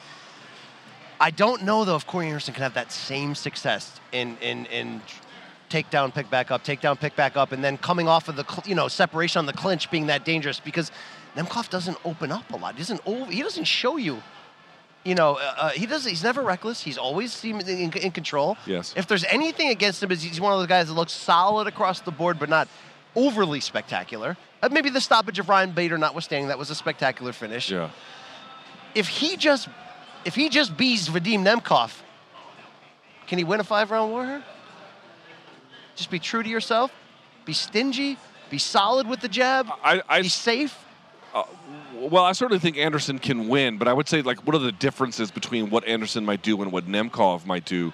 S1: I don't know though if Corey Anderson can have that same success in in in takedown, pick back up, takedown, pick back up, and then coming off of the cl- you know separation on the clinch being that dangerous because Nemkov doesn't open up a lot. He doesn't over, he doesn't show you. You know, uh, uh, he does. He's never reckless. He's always in, in, in control.
S3: Yes.
S1: If there's anything against him, is he's one of those guys that looks solid across the board, but not overly spectacular. Uh, maybe the stoppage of Ryan Bader, notwithstanding, that was a spectacular finish.
S3: Yeah.
S1: If he just, if he just beats Vadim Nemkov, can he win a five-round war? Just be true to yourself. Be stingy. Be solid with the jab.
S3: I, I
S1: be safe.
S3: Well, I certainly think Anderson can win, but I would say like what are the differences between what Anderson might do and what Nemkov might do?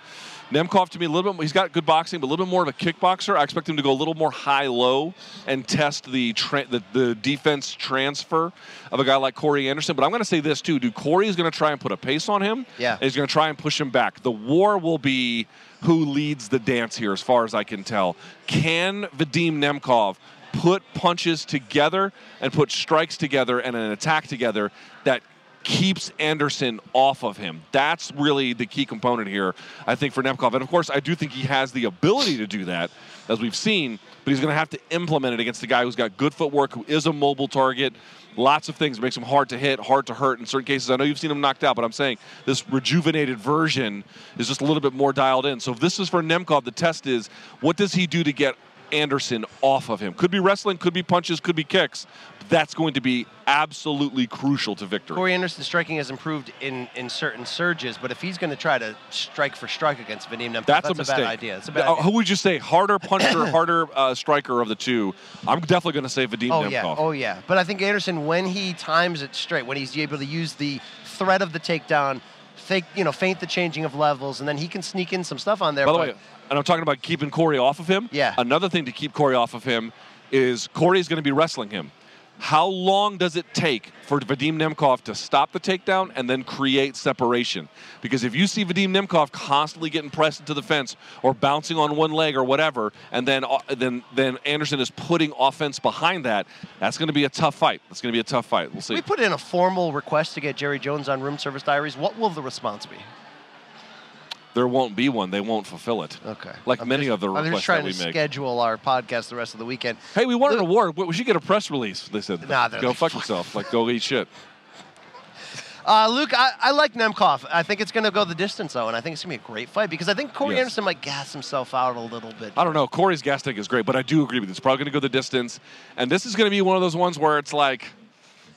S3: Nemkov to me a little bit. He's got good boxing, but a little bit more of a kickboxer. I expect him to go a little more high-low and test the, tra- the the defense transfer of a guy like Corey Anderson. But I'm going to say this too: dude, Corey is going to try and put a pace on him.
S1: Yeah.
S3: he's going to try and push him back. The war will be who leads the dance here, as far as I can tell. Can Vadim Nemkov put punches together and put strikes together and an attack together that keeps Anderson off of him. That's really the key component here, I think, for Nemkov. And of course, I do think he has the ability to do that, as we've seen, but he's going to have to implement it against a guy who's got good footwork, who is a mobile target. Lots of things makes him hard to hit, hard to hurt in certain cases. I know you've seen him knocked out, but I'm saying this rejuvenated version is just a little bit more dialed in. So if this is for Nemkov, the test is what does he do to get Anderson off of him? Could be wrestling, could be punches, could be kicks. That's going to be absolutely crucial to victory.
S1: Corey Anderson's striking has improved in, in certain surges, but if he's going to try to strike for strike against Vadim Nemkov,
S3: That's,
S1: that's,
S3: a mistake.
S1: bad idea. It's a bad
S3: Uh,
S1: idea.
S3: Who would you say harder puncher, harder uh, striker of the two? I'm definitely going to say Vadim
S1: Oh
S3: Nemkov.
S1: yeah, oh yeah. But I think Anderson, when he times it straight, when he's able to use the threat of the takedown, fake, you know, feint the changing of levels, and then he can sneak in some stuff on there.
S3: By the way, and I'm talking about keeping Corey off of him.
S1: Yeah.
S3: Another thing to keep Corey off of him is Corey's going to be wrestling him. How long does it take for Vadim Nemkov to stop the takedown and then create separation? Because if you see Vadim Nemkov constantly getting pressed into the fence or bouncing on one leg or whatever, and then uh, then then Anderson is putting offense behind that, that's going to be a tough fight. That's going to be a tough fight. We'll see.
S1: we put in a formal request to get Jerry Jones on Room Service Diaries. What will the response be?
S3: There won't be one. They won't fulfill it.
S1: Okay.
S3: Like
S1: I'm
S3: many
S1: just-
S3: of the
S1: I'm
S3: requests
S1: just trying
S3: that we
S1: to
S3: make.
S1: schedule our podcast the rest of the weekend.
S3: Hey, we won an
S1: Look-
S3: award. We should get a press release. They said.
S1: Nah, they're
S3: go
S1: like,
S3: fuck
S1: "Fuck
S3: yourself. Like go eat shit.
S1: Uh, Luke, I, I like Nemkov. I think it's going to go the distance, though, and I think it's going to be a great fight because I think Corey
S3: Yes.
S1: Anderson might gas himself out a little bit.
S3: I don't know. Corey's gas tank is great, but I do agree with you. It's probably going to go the distance, and this is going to be one of those ones where it's like,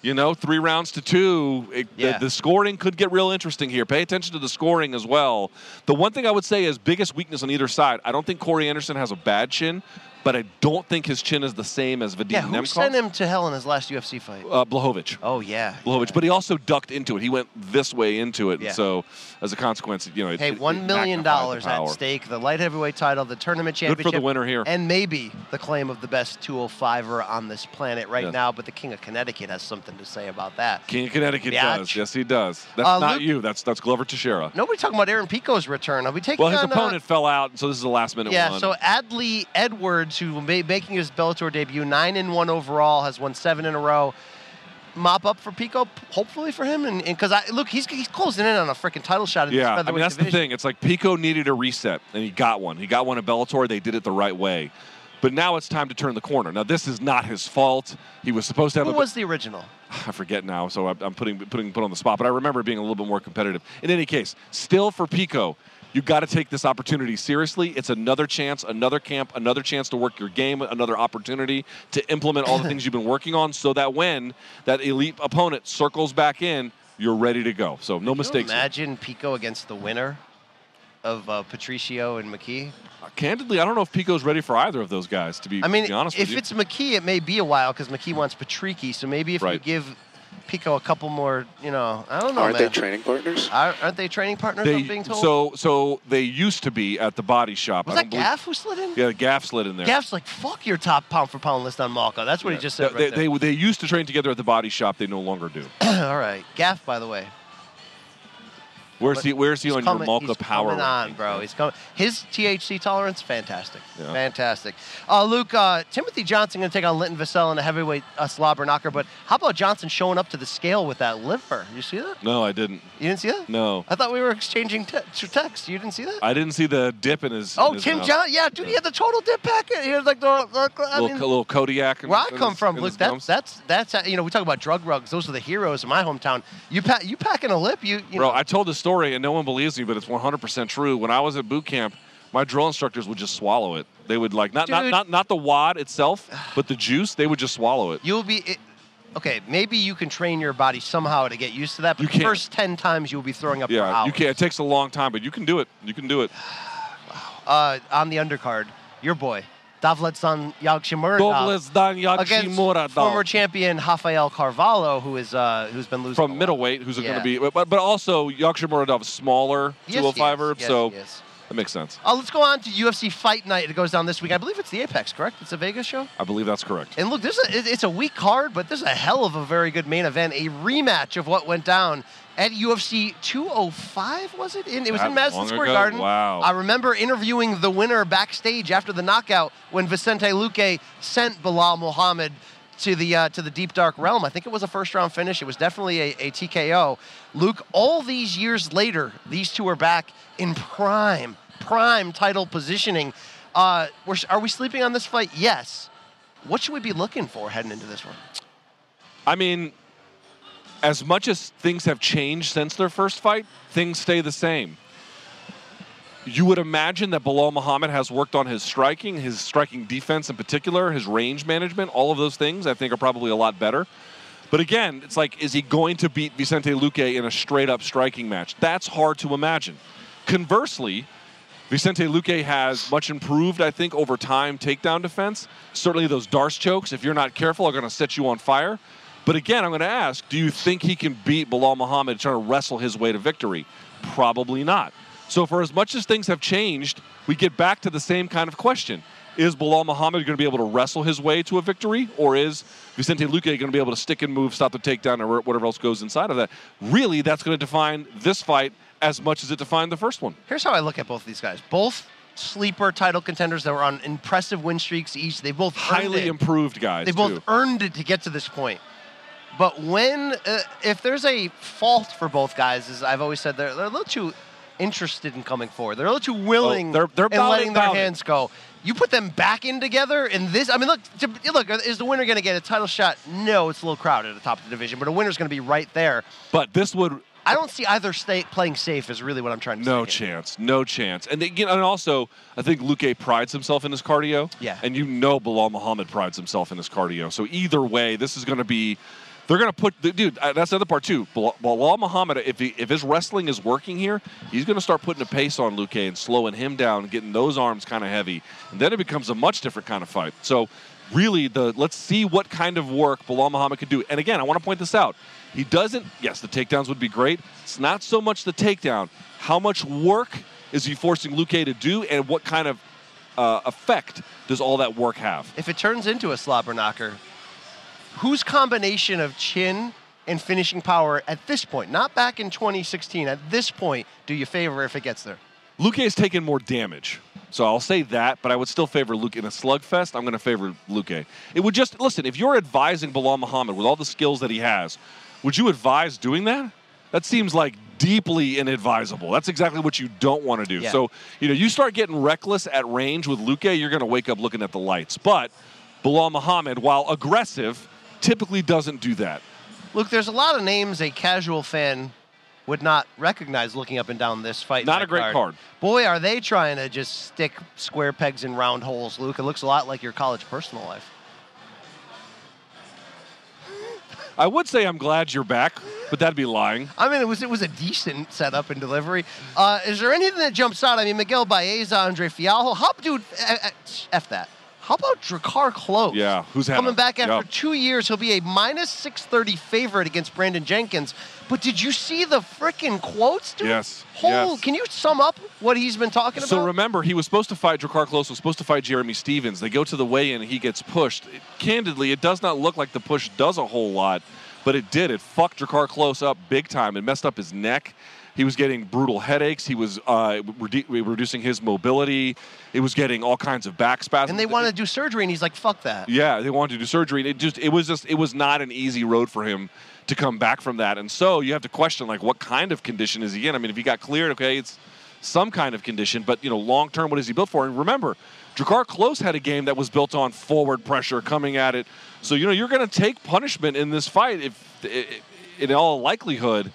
S3: you know, three rounds to two. It,
S1: Yeah.
S3: the, the scoring could get real interesting here. Pay attention to the scoring as well. The one thing I would say is biggest weakness on either side. I don't think Corey Anderson has a bad chin, but I don't think his chin is the same as Vadim
S1: Yeah, who
S3: Nemkov.
S1: sent him to hell in his last UFC fight?
S3: Uh, Blachowicz.
S1: Oh yeah.
S3: Blachowicz, but he also ducked into it. He went this way into it,
S1: Yeah.
S3: and so as a consequence, you know, it,
S1: Hey,
S3: it-
S1: million dollars at stake, the light heavyweight title, the tournament
S3: Good for the winner here.
S1: and maybe the claim of the best 205er on this planet right
S3: Yes.
S1: now. But the King of Connecticut has something to say about that.
S3: King of Connecticut
S1: Biatch.
S3: does. Yes, he does. That's
S1: Uh,
S3: not
S1: Luke-
S3: you. That's that's Glover Teixeira.
S1: Nobody talking about Aaron Pico's return. Are we taking
S3: Well, his
S1: on, uh,
S3: opponent fell out, so this is a last minute one.
S1: Yeah,
S3: one.
S1: so Adli Edwards, who ma- making his Bellator debut, nine and one overall, has won seven in a row. Mop up for Pico, hopefully for him, and because I look, he's he's closing in on a freaking title shot in
S3: yeah,
S1: this
S3: I mean that's
S1: division.
S3: the thing. It's like Pico needed a reset, and he got one. He got one at Bellator. They did it the right way, but now it's time to turn the corner. Now this is not his fault. He was supposed to have
S1: Who
S3: a.
S1: was the original?
S3: I forget now, so I'm I'm putting putting put on the spot. But I remember being a little bit more competitive. In any case, still for Pico, you got to take this opportunity seriously. It's another chance, another camp, another chance to work your game, another opportunity to implement all the things you've been working on, so that when that elite opponent circles back in, you're ready to go. So no
S1: Can you
S3: mistakes. here.
S1: imagine Pico against the winner. of uh, Patricio and McKee?
S3: Candidly, I don't know if Pico's ready for either of those guys. To be,
S1: I mean,
S3: be honest
S1: if
S3: with you.
S1: it's McKee, it may be a while because McKee wants Patricky. So maybe if you give Pico a couple more, you know, I don't know,
S5: Aren't
S1: man.
S5: they training partners?
S1: Are- Aren't they training partners? I'm
S3: they,
S1: being told.
S3: so so they used to be at the body shop.
S1: was
S3: I
S1: that
S3: don't believe-
S1: Gaff who slid in?
S3: Yeah, Gaff slid in there.
S1: Gaff's like, fuck your top pound for pound list on Malka. That's what he just said.
S3: they,
S1: right there.
S3: they, they used to train together at the body shop. They no longer do.
S1: All right, Gaff, by the way.
S3: Where's
S1: But
S3: he? Where's he on
S1: coming,
S3: your Malka
S1: he's
S3: power?
S1: coming on,
S3: ranking?
S1: bro. He's coming. His THC tolerance, fantastic,
S3: Yeah.
S1: fantastic. Uh, Luke, uh, Timothy Johnson going to take on Linton Vassell in a heavyweight uh, slobber knocker. But how about Johnson showing up to the scale with that liver? You see that?
S3: No, I didn't.
S1: You didn't see that?
S3: No,
S1: I thought we were exchanging te- text. You didn't see that?
S3: I didn't see the dip in his.
S1: oh,
S3: in his
S1: Tim
S3: mouth.
S1: John. Yeah, dude, he had the total dip packet. He had like the. I
S3: little,
S1: mean,
S3: little Kodiak. in-
S1: where I come
S3: his-
S1: from, Luke, that, that's that's you know we talk about drug rugs. Those are the heroes in my hometown. You pack you packing a lip, you you
S3: Bro,
S1: know.
S3: I told the story and no one believes me, but it's 100% true. When I was at boot camp, my drill instructors would just swallow it. They would like not not
S1: Dude.
S3: not, not the wad itself, but the juice. They would just swallow it.
S1: You'll be it, okay. Maybe you can train your body somehow to get used to that. But
S3: You
S1: the
S3: can't.
S1: first ten times you'll be throwing up for
S3: Yeah,
S1: hours.
S3: you can. It takes a long time, but you can do it. You can do it.
S1: Uh, on the undercard, your boy Davletsan Yagshimura
S3: Dovlesdan
S1: against former champion Rafael Carvalho, who is uh, who's been losing
S3: from middleweight, who's
S1: Yeah.
S3: going to be, but, but also Yagshimuradov is smaller,
S1: Yes, he
S3: 205
S1: is.
S3: er,
S1: Yes,
S3: so
S1: he is.
S3: That makes sense.
S1: Uh, let's go on to UFC Fight Night. It goes down this week. I believe it's the Apex, correct? It's a Vegas show.
S3: I believe that's correct.
S1: And look, this is a, it's a weak card, but this is a hell of a very good main event. A rematch of what went down at UFC 205, was it? In, it was
S3: That
S1: in Madison Square
S3: ago?
S1: Garden.
S3: Wow.
S1: I remember interviewing the winner backstage after the knockout when Vicente Luque sent Belal Muhammad to the uh, to the deep dark realm. I think it was a first round finish. It was definitely a, a TKO. Luke, all these years later, these two are back in prime prime title positioning. Uh, are we sleeping on this fight? Yes. What should we be looking for heading into this one?
S3: I mean, as much as things have changed since their first fight, things stay the same. You would imagine that Belal Muhammad has worked on his striking, his striking defense in particular, his range management, all of those things I think are probably a lot better. But again, it's like, is he going to beat Vicente Luque in a straight up striking match? That's hard to imagine. Conversely, Vicente Luque has much improved, I think, over time takedown defense. Certainly, those Darce chokes, if you're not careful, are going to set you on fire. But again, I'm going to ask do you think he can beat Belal Muhammad trying to wrestle his way to victory? Probably not. So, for as much as things have changed, we get back to the same kind of question. Is Belal Muhammad going to be able to wrestle his way to a victory, or is Vicente Luque going to be able to stick and move, stop the takedown, or whatever else goes inside of that? Really, that's going to define this fight as much as it defined the first one.
S1: Here's how I look at both of these guys. Both sleeper title contenders that were on impressive win streaks each. They both
S3: Highly improved guys.
S1: They both
S3: too.
S1: earned it to get to this point. But when, uh, if there's a fault for both guys, is I've always said they're, they're a little too interested in coming forward. They're a little too willing
S3: Oh, they're- they're
S1: in
S3: about
S1: letting their hands go. You put them back in together in this. I mean, look, to, look. Is the winner going to get a title shot? No, it's a little crowded at the top of the division, but a winner's going to be right there.
S3: But this would
S1: I don't see either state playing safe. Is really what I'm trying to
S3: no
S1: say. here.
S3: chance, no chance. And again, and also, I think Luque prides himself in his cardio.
S1: Yeah.
S3: And you know, Belal Muhammad prides himself in his cardio. So either way, this is going to be. They're going to put, dude. uh, That's the other part too. Belal Belal Muhammad, if he, if his wrestling is working here, he's going to start putting a pace on Luque and slowing him down, getting those arms kind of heavy, and then it becomes a much different kind of fight. So really, the let's see what kind of work Belal Muhammad can do. And again, I want to point this out. He doesn't. Yes, the takedowns would be great. It's not so much the takedown. How much work is he forcing Luque to do, and what kind of uh, effect does all that work have?
S1: if it turns into a slobber knocker, whose combination of chin and finishing power at this point, not back in 2016, at this point, do you favor if it gets there?
S3: Luque has taken more damage. So I'll say that, but I would still favor Luque in a slugfest. I'm going to favor Luque. It would just listen. If you're advising Belal Muhammad with all the skills that he has, would you advise doing that? That seems like deeply inadvisable. That's exactly what you don't want to do.
S1: Yeah.
S3: So you know, you start getting reckless at range with Luque, you're going to wake up looking at the lights. But Belal Muhammad, while aggressive, typically doesn't do that.
S1: Luke, there's a lot of names a casual fan would not recognize looking up and down this fight.
S3: Not a great card.
S1: Boy, are they trying to just stick square pegs in round holes, Luke. It looks a lot like your college personal life.
S3: I would say I'm glad you're back but that'd be lying.
S1: I mean, it was it was a decent setup and delivery. Uh, is there anything that jumps out? I mean, Miguel Baeza, Andre Fialho. How, dude, eh, eh, f that. How about Drakkar Klose?
S3: Yeah, who's
S1: coming
S3: a-
S1: back after
S3: yep.
S1: two years? He'll be a minus six thirty favorite against Brandon Jenkins. But did you see the freaking quotes, dude?
S3: Yes,
S1: Whole,
S3: yes.
S1: Can you sum up what he's been talking
S3: So
S1: about?
S3: So remember, he was supposed to fight Drakkar Klose was supposed to fight Jeremy Stevens. They go to the weigh-in, and he gets pushed. It- candidly, it does not look like the push does a whole lot, but it did. It fucked Drakkar Klose up big time. It messed up his neck. He was getting brutal headaches. He was uh, redu- reducing his mobility. It was getting all kinds of back spasms.
S1: and they wanted to do surgery, and he's like, "Fuck that."
S3: Yeah, they wanted to do surgery. and It just it was just it was not an easy road for him to come back from that. And so you have to question like what kind of condition is he in? I mean, if he got cleared, okay, it's some kind of condition, but you know, long term, what is he built for? And remember, Drakkar Klose had a game that was built on forward pressure, coming at it. So you know, you're going to take punishment in this fight if, in all likelihood.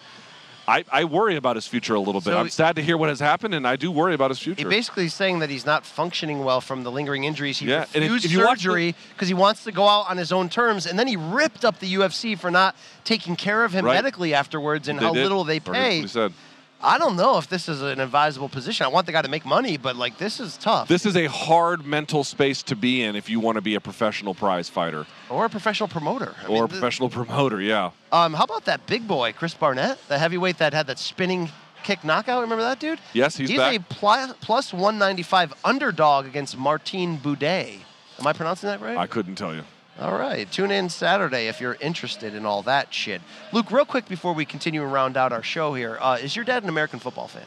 S3: I, I worry about his future a little bit.
S1: So
S3: I'm sad to hear what has happened, and I do worry about his future.
S1: He basically is saying that he's not functioning well from the lingering injuries. He
S3: Yeah, and if- if you watch the-
S1: surgery because he wants to go out on his own terms, and then he ripped up the UFC for not taking care of him
S3: Right.
S1: medically afterwards and
S3: They
S1: how
S3: did.
S1: little they pay.
S3: said.
S1: I don't know if this is an advisable position. I want the guy to make money, but like this is tough.
S3: This is a hard mental space to be in if you want to be a professional prize fighter
S1: or a professional promoter. I
S3: or
S1: mean,
S3: a professional promoter. Yeah.
S1: um, how about that big boy, Chris Barnett, the heavyweight that had that spinning kick knockout? Remember that dude?
S3: Yes, he's
S1: He's
S3: back.
S1: a pli- plus 195 underdog against Martin Buday. Am I pronouncing that right?
S3: I couldn't tell you.
S1: All right. Tune in Saturday if you're interested in all that shit. Luke, real quick before we continue and round out our show here, uh, is your dad an American football fan?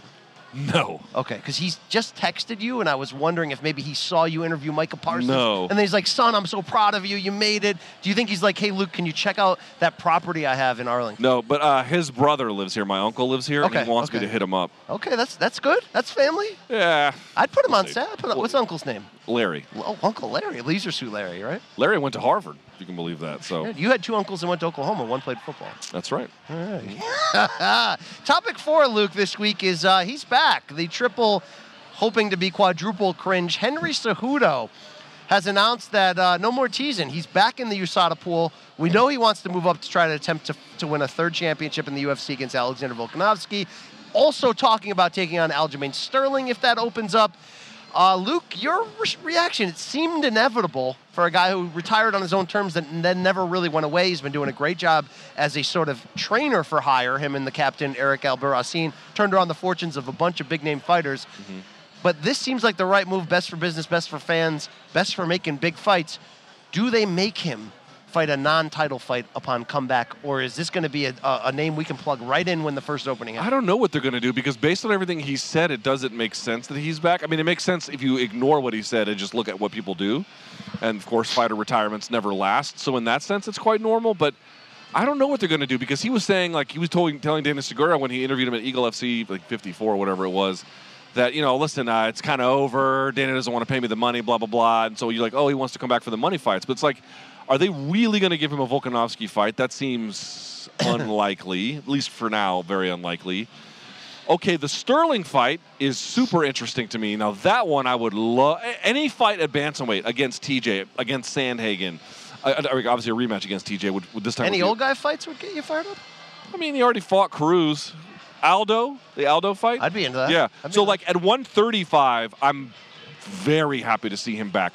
S3: No.
S1: Okay, because he's just texted you, and I was wondering if maybe he saw you interview Micah Parsons.
S3: No.
S1: And then he's like, son, I'm so proud of you. You made it. Do you think he's like, hey, Luke, can you check out that property I have in Arlington?
S3: No, but uh, his brother lives here. My uncle lives here, and
S1: Okay,
S3: he wants me to hit him up.
S1: Okay, that's that's good. That's family.
S3: Yeah.
S1: I'd put him on. I'd what's Uncle's name?
S3: Larry.
S1: Oh, Uncle Larry, Leisure Suit Larry, right?
S3: Larry went to Harvard, if you can believe that. So
S1: You had two uncles and went to Oklahoma. One played football.
S3: that's right.
S1: Topic four, Luke, this week is uh, he's back. The triple, hoping to be quadruple cringe. Henry Cejudo has announced that uh, no more teasing. He's back in the USADA pool. We know he wants to move up to try to attempt to, to win a third championship in the UFC against Alexander Volkanovski. Also talking about taking on Aljamain Sterling if that opens up. Uh, Luke, your re- reaction, it seemed inevitable for a guy who retired on his own terms and then never really went away. He's been doing a great job as a sort of trainer for hire. Him and the captain, Eric Albarracin, turned around the fortunes of a bunch of big name fighters. But this seems like the right move, best for business, best for fans, best for making big fights. Do they make him fight a non-title fight upon comeback, or is this going to be a, a, name we can plug right in when the first opening
S3: I don't know what they're going to do because based on everything he said, it doesn't make sense that he's back. I mean, it makes sense if you ignore what he said and just look at what people do. And of course, fighter retirements never last. So in that sense, it's quite normal. But I don't know what they're going to do because he was saying, like, he was told, telling Danny Segura when he interviewed him at Eagle FC, like 54 or whatever it was, that, you know, listen, uh, it's kind of over. Dana doesn't want to pay me the money, blah, blah, blah. And so you're like, oh, he wants to come back for the money fights. But it's like, are they really going to give him a Volkanovski fight? That seems unlikely, at least for now, very unlikely. Okay, the Sterling fight is super interesting to me. Now that one I would love any fight at bantamweight against TJ against Sandhagen. Uh, uh, obviously, a rematch against TJ would, would this time.
S1: Any old guy fights would get you fired up?
S3: I mean, he already fought Cruz, Aldo, the Aldo fight.
S1: I'd be into that.
S3: Yeah. So like at 135, I'm very happy to see him back.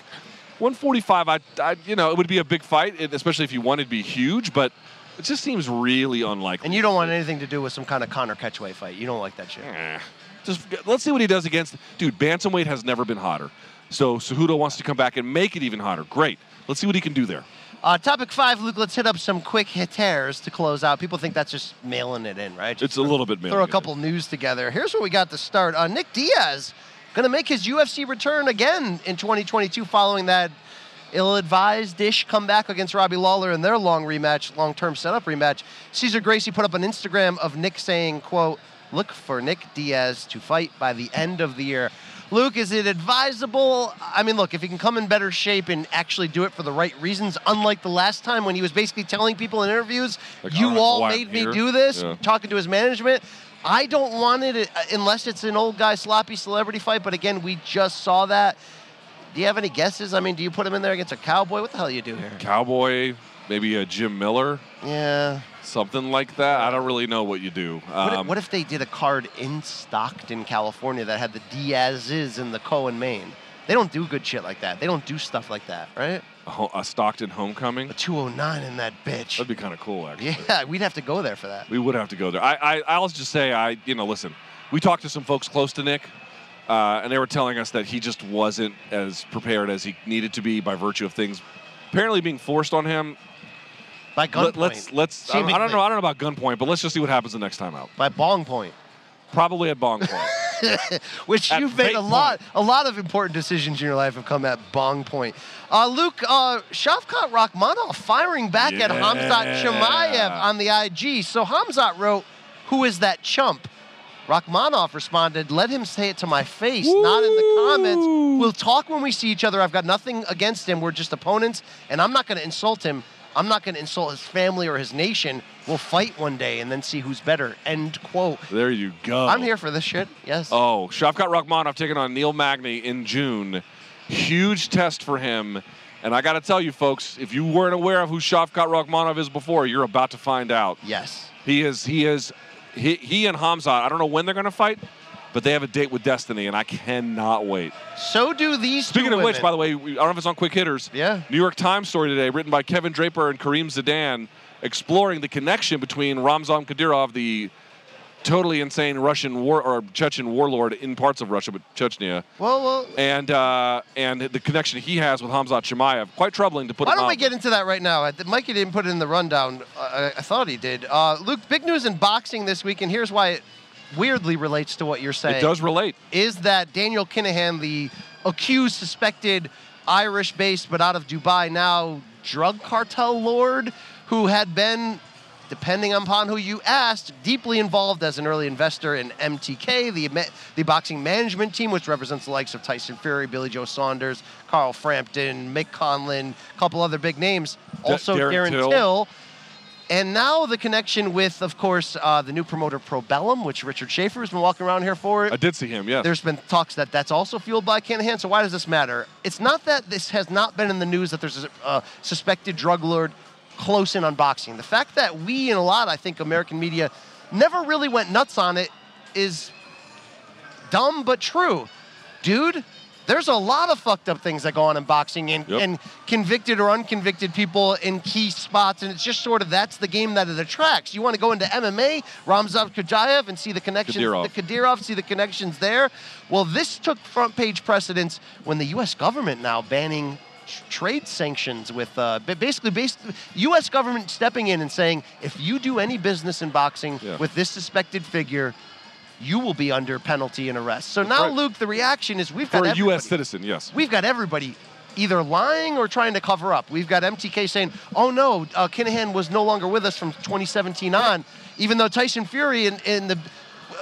S3: 145, I, I you know, it would be a big fight, especially if you wanted to be huge, but it just seems really unlikely.
S1: And you don't want anything to do with some kind of Conor catchweight fight. You don't like that shit.
S3: Eh. Just let's see what he does against. Dude, bantamweight has never been hotter. So Cejudo wants to come back and make it even hotter. Great. Let's see what he can do there.
S1: Uh, topic five, Luke. Let's hit up some quick hitters to close out. People think that's just mailing it in, right? Just
S3: It's a little bit mailing
S1: throw a couple news together. Here's what we got to start. Uh, Nick Diaz going to make his UFC return again in 2022 following that ill-advised-ish comeback against Robbie Lawler in their long rematch, long-term setup rematch. Cesar Gracie put up an Instagram of Nick saying, "quote Look for Nick Diaz to fight by the end of the year." Luke, is it advisable? I mean, look, if he can come in better shape and actually do it for the right reasons, unlike the last time when he was basically telling people in interviews,
S3: Like,
S1: "You
S3: "I don't know
S1: all made me
S3: here."
S1: do this,"
S3: Yeah.
S1: talking to his management. I don't want it uh, unless it's an old guy sloppy celebrity fight. But again, we just saw that. Do you have any guesses? I mean, do you put him in there against a cowboy? What the hell you do here?
S3: Cowboy, maybe a Jim Miller.
S1: Yeah,
S3: something like that. I don't really know what you do.
S1: What, if,
S3: Um,
S1: what if they did a card in Stockton, California that had the Diaz's and the Cohen Maine? They don't do good shit like that. They don't do stuff like that, right?
S3: A, ho- a Stockton homecoming?
S1: A 209 in that bitch.
S3: That'd be kind of cool, actually.
S1: Yeah, we'd have to go there for that.
S3: We would have to go there. I, I, I'll just say, I, you know, listen, we talked to some folks close to Nick, uh, and they were telling us that he just wasn't as prepared as he needed to be by virtue of things apparently being forced on him.
S1: By gunpoint.
S3: Let, let's, let's. I don't, I don't know. I don't know about gunpoint, but let's just see what happens the next time out.
S1: By bong point.
S3: Probably at bong point.
S1: Which
S3: At
S1: you've made a lot, a lot of important decisions in your life have come at bong point. Uh, Luke, uh, Shavkat Rakhmonov firing back at Hamzat Chimaev on the IG. So Hamzat wrote, "Who is that chump?" Rakhmonov responded, "Let him say it to my face, not in the comments. We'll talk when we see each other. I've got nothing against him. We're just opponents, and I'm not going to insult him. I'm not going to insult his family or his nation. We'll fight one day and then see who's better." End quote.
S3: there you go.
S1: I'm here for this shit. Yes.
S3: Oh, Shavkat Rakhmonov taking on Neil Magny in June. Huge test for him. And I got to tell you, folks, if you weren't aware of who Shavkat Rakhmonov is before, you're about to find out.
S1: Yes.
S3: He is. He is. He, he and Hamza. I don't know when they're going to fight, but they have a date with Destiny, and I cannot wait.
S1: So do these
S3: Speaking of which, by the way, we, I don't know if it's on Quick Hitters.
S1: Yeah.
S3: New York Times story today, written by Kevin Draper and Karim Zidan, exploring the connection between Ramzan Kadyrov, the totally insane Russian war or Chechen warlord in parts of Russia, but Chechnya,
S1: Well, well.
S3: and uh, and the connection he has with Hamzat Chimaev. Quite troubling to put.
S1: Why don't
S3: on.
S1: we get into that right now? Mikey didn't put it in the rundown. I, I thought he did. Uh, Luke, big news in boxing this week, and here's why it weirdly relates to what you're saying.
S3: It does relate.
S1: Is that Daniel Kinahan, the accused, suspected Irish-based but out of Dubai now drug cartel lord, who had been, depending upon who you asked, deeply involved as an early investor in MTK, the the boxing management team, which represents the likes of Tyson Fury, Billy Joe Saunders, Carl Frampton, Mick Conlan, a couple other big names. Also,
S3: Darren
S1: Darren,
S3: Till.
S1: Till. And now the connection with, of course, uh, the new promoter Probellum, which Richard Schaefer has been walking around here for.
S3: I did see him. Yes.
S1: There's been talks that that's also fueled by Kinahan. So why does this matter? It's not that this has not been in the news that there's a uh, suspected drug lord close in on boxing. The fact that we and a lot, I think, American media never really went nuts on it is dumb but true. Dude, there's a lot of fucked up things that go on in boxing and,
S3: Yep.
S1: and convicted or unconvicted people in key spots. And it's just sort of that's the game that it attracts. You want to go into MMA, Ramzan Kajayev, and see the connections,
S3: Kadyrov.
S1: the Kadyrov, see the connections there. Well, this took front page precedence when the U.S. government now banning trade sanctions with uh, ba- basically U.S. government stepping in and saying if you do any business in boxing
S3: Yeah.
S1: with this suspected figure, you will be under penalty and arrest. So now,
S3: right.
S1: Luke, the reaction is we've
S3: For
S1: got
S3: a U.S. citizen, yes.
S1: We've got everybody either lying or trying to cover up. We've got MTK saying, "Oh no, uh, Kinahan was no longer with us from 2017 on," even though Tyson Fury in, in the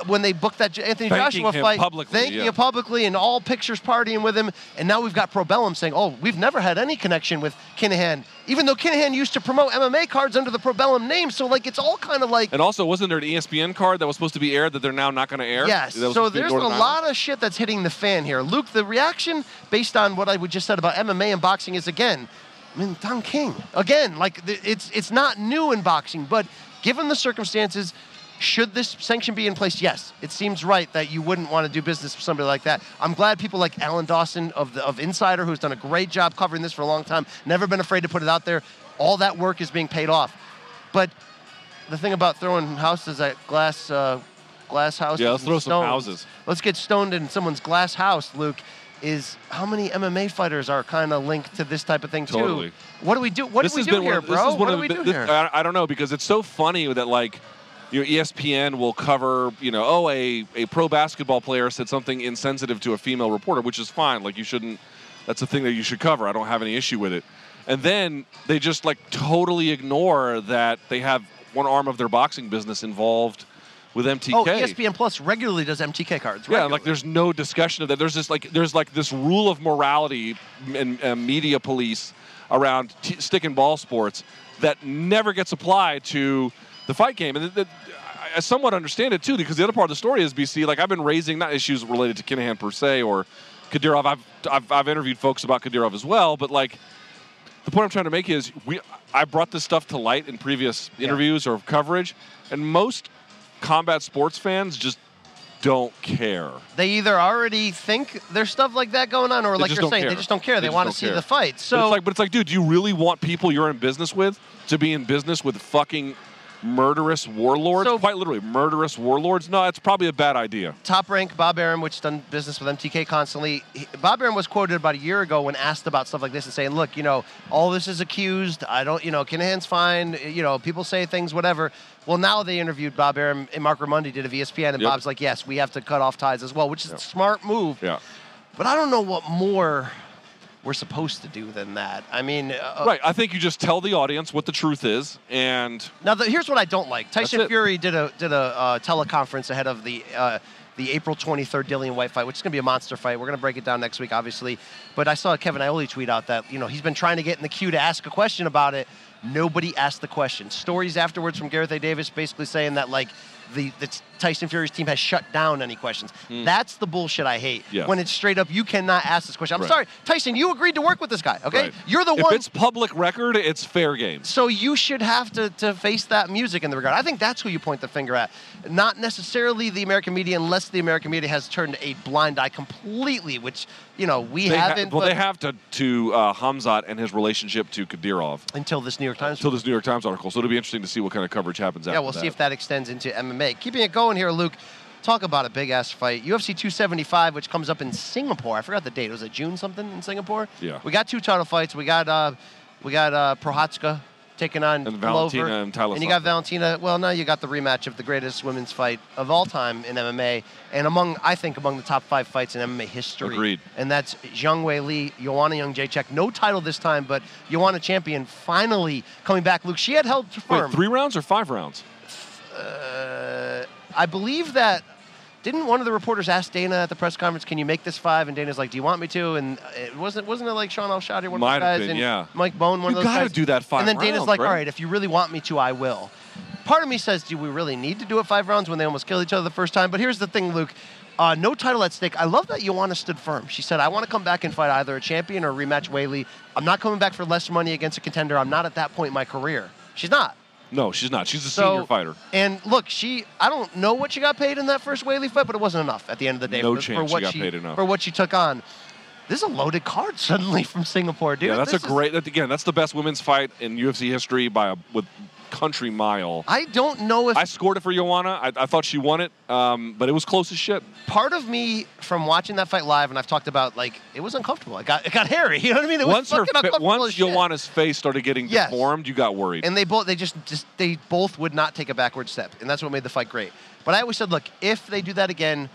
S1: when they booked that Anthony
S3: Thanking
S1: Joshua fight,
S3: publicly,
S1: thanking
S3: yeah.
S1: him publicly, and all pictures partying with him, and now we've got Probellum saying, "Oh, we've never had any connection with Kinahan," even though Kinahan used to promote MMA cards under the Probellum name. So like, it's all kind of like
S3: And also, wasn't there an ESPN card that was supposed to be aired that they're now not going to air?
S1: Yes. So
S3: supposed to be
S1: there's a lot of shit that's hitting the fan here. Luke, the reaction based on what I would just said about MMA and boxing is again, I mean, Don King. Again, like it's it's not new in boxing, but given the circumstances, should this sanction be in place? Yes. It seems right that you wouldn't want to do business with somebody like that. I'm glad people like Alan Dawson of the, of Insider, who's done a great job covering this for a long time, never been afraid to put it out there. All that work is being paid off. But the thing about throwing houses at glass uh, glass houses.
S3: Yeah, let's throw some houses.
S1: Let's get stoned in someone's glass house, Luke. Is how many MMA fighters are kind of linked to this type of thing
S3: Totally.
S1: too? What do we do? What
S3: this
S1: do we do here,
S3: one,
S1: bro?
S3: This is one
S1: what
S3: of
S1: do we do
S3: this-
S1: here?
S3: I, I don't know because it's so funny that like, you know, ESPN will cover, you know, oh, a, a pro basketball player said something insensitive to a female reporter, which is fine. Like you shouldn't. That's a thing that you should cover. I don't have any issue with it. And then they just like totally ignore that they have one arm of their boxing business involved with MTK.
S1: oh, ESPN Plus regularly does MTK cards.
S3: Right?
S1: Yeah,
S3: like there's no discussion of that. There's this like there's like this rule of morality and uh, media police around t- stick and ball sports that never gets applied to the fight game. And th- th- I somewhat understand it too because the other part of the story is BC. Like I've been raising not issues related to Kinahan per se or Kadyrov. I've I've, I've interviewed folks about Kadyrov as well, but like the point I'm trying to make is we I brought this stuff to light in previous interviews or coverage, and most combat sports fans just don't care.
S1: They either already think there's stuff like that going on, or
S3: They
S1: like you're saying,
S3: care.
S1: they just don't care.
S3: They
S1: They, want to see
S3: care.
S1: the fight.
S3: But
S1: So
S3: it's like, but it's like, dude, do you really want people you're in business with to be in business with fucking murderous warlords?
S1: So-
S3: Quite literally, murderous warlords. No, it's probably a bad idea.
S1: top rank Bob Arum, which done business with MTK constantly. he- Bob Arum was quoted about a year ago when asked about stuff like this and saying, "Look, you know, all this is accused. I don't, you know, Kinahan's fine. You know, people say things, whatever." Well, now they interviewed Bob Arum and Marc Raimondi did a ESPN, and
S3: Yep.
S1: Bob's like, "Yes, we have to cut off ties as well," which is a smart move.
S3: Yeah.
S1: But I don't know what more we're supposed to do than that. I mean, uh,
S3: Right. I think you just tell the audience what the truth is, and
S1: Now, the, here's what I don't like. Tyson. Fury did a did a uh, teleconference ahead of the uh, the April 23rd Dillian Whyte fight, which is going to be a monster fight. We're going to break it down next week, obviously. But I saw Kevin Iole tweet out that you know he's been trying to get in the queue to ask a question about it. Nobody asked the question. Stories afterwards from Gareth A. Davis basically saying that like the, the Tyson Fury's team has shut down any questions. That's the bullshit I hate.
S3: Yeah.
S1: When it's straight up, you cannot ask this question. I'm
S3: Right.
S1: sorry, Tyson. You agreed to work with this guy. Okay,
S3: Right.
S1: you're the
S3: if
S1: one.
S3: If it's public record, it's fair game.
S1: So you should have to, to face that music in the regard. I think that's who you point the finger at, not necessarily the American media, unless the American media has turned a blind eye completely, which you know we
S3: They
S1: haven't.
S3: well, they have to to uh, Hamzat and his relationship to Kadyrov
S1: until this New York Times.
S3: until this New York Times article. So it'll be interesting to see what kind of coverage happens.
S1: yeah,
S3: after
S1: we'll
S3: that.
S1: see if that extends into MMA. Keeping it going here, Luke. Talk about a big ass fight. UFC 275, which comes up in Singapore. I forgot the date. Was it June something in Singapore?
S3: Yeah.
S1: We got two title fights. We got uh, we got uh, Procházka taking on
S3: And Valentina
S1: Glover.
S3: and Tyler
S1: And you got Valentina. Well, now you got the rematch of the greatest women's fight of all time in MMA, and among I think among the top five fights in MMA history.
S3: Agreed.
S1: And that's Zhang Wei Li, Joanna Jędrzejczyk. No title this time, but Joanna champion finally coming back. Luke, she had held firm.
S3: Wait, three rounds or five rounds?
S1: Uh, I believe that. Didn't one of the reporters ask Dana at the press conference, "Can you make this five? And Dana's like, "Do you want me to?" And it wasn't wasn't it like Shaheen Al-Shatti, one
S3: Might
S1: of those guys,
S3: been,
S1: and
S3: yeah.
S1: Mike Bohn, one
S3: You
S1: of those guys.
S3: You gotta do that five
S1: And then Dana's
S3: rounds,
S1: like,
S3: right?
S1: "All right, if you really want me to, I will." Part of me says, "Do we really need to do it five rounds when they almost killed each other the first time?" But here's the thing, Luke. Uh, no title at stake. I love that Joanna stood firm. She said, I want to come back and fight either a champion or rematch Weili. I'm not coming back for less money against a contender. I'm not at that point in my career. She's not.
S3: No, she's not. She's a
S1: So,
S3: senior fighter.
S1: And look, she I don't know what she got paid in that first Weili fight, but it wasn't enough at the end of the day
S3: No
S1: for,
S3: chance
S1: for
S3: she
S1: what
S3: got paid enough.
S1: for what she took on. This is a loaded card suddenly from Singapore, dude.
S3: yeah, that's
S1: This
S3: a great. That, again, that's the best women's fight in UFC history by a with country mile.
S1: I don't know if
S3: I scored it for Joanna. I, I thought she won it, um, but it was close as shit.
S1: part of me from watching that fight live, and I've talked about like it was uncomfortable. It got it got hairy. You know what I mean? It was
S3: once her,
S1: fucking
S3: fa- once
S1: as.
S3: Joanna's face started getting
S1: Yes.
S3: deformed, you got worried.
S1: And they both they just just they both would not take a backward step, and that's what made the fight great. But I always said, look, if they do that again,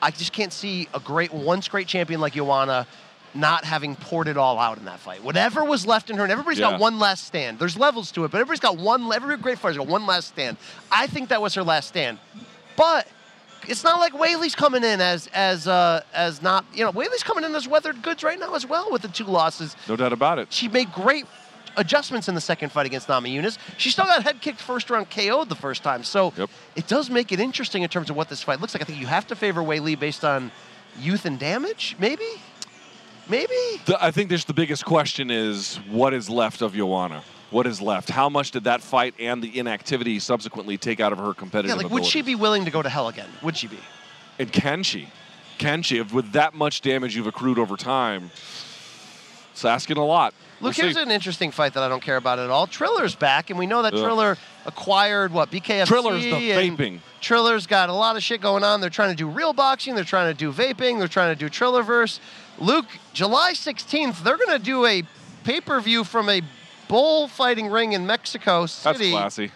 S1: I just can't see a great once great champion like Joanna not having poured it all out in that fight. Whatever was left in her, and everybody's
S3: Yeah.
S1: got one last stand. There's levels to it, but everybody's got one. Every great fighter's got one last stand. I think that was her last stand, but. It's not like Weili's coming in as as uh, as not you know Weili's coming in as weathered goods right now as well with the two losses
S3: no doubt about it.
S1: she made great adjustments in the second fight against Namajunas. She still got head kicked first round KO'd the first time. So
S3: Yep.
S1: it does make it interesting in terms of what this fight looks like. I think you have to favor Weili based on youth and damage, maybe? Maybe?
S3: The, I think there's the biggest question is what is left of Joanna? What is left? How much did that fight and the inactivity subsequently take out of her competitive
S1: Yeah, like would she be willing to go to hell again? Would she be?
S3: And can she? Can she? If with that much damage you've accrued over time, it's asking a lot.
S1: Look,
S3: We'll
S1: here's
S3: see.
S1: an interesting fight that I don't care about at all. Triller's back, and we know that
S3: Ugh.
S1: Triller acquired what BKFC.
S3: Triller's the vaping.
S1: Triller's got a lot of shit going on. They're trying to do real boxing. They're trying to do vaping. They're trying to do Trillerverse. Luke, July 16th, they're going to do a pay-per-view from a bullfighting ring in Mexico City.
S3: That's classy.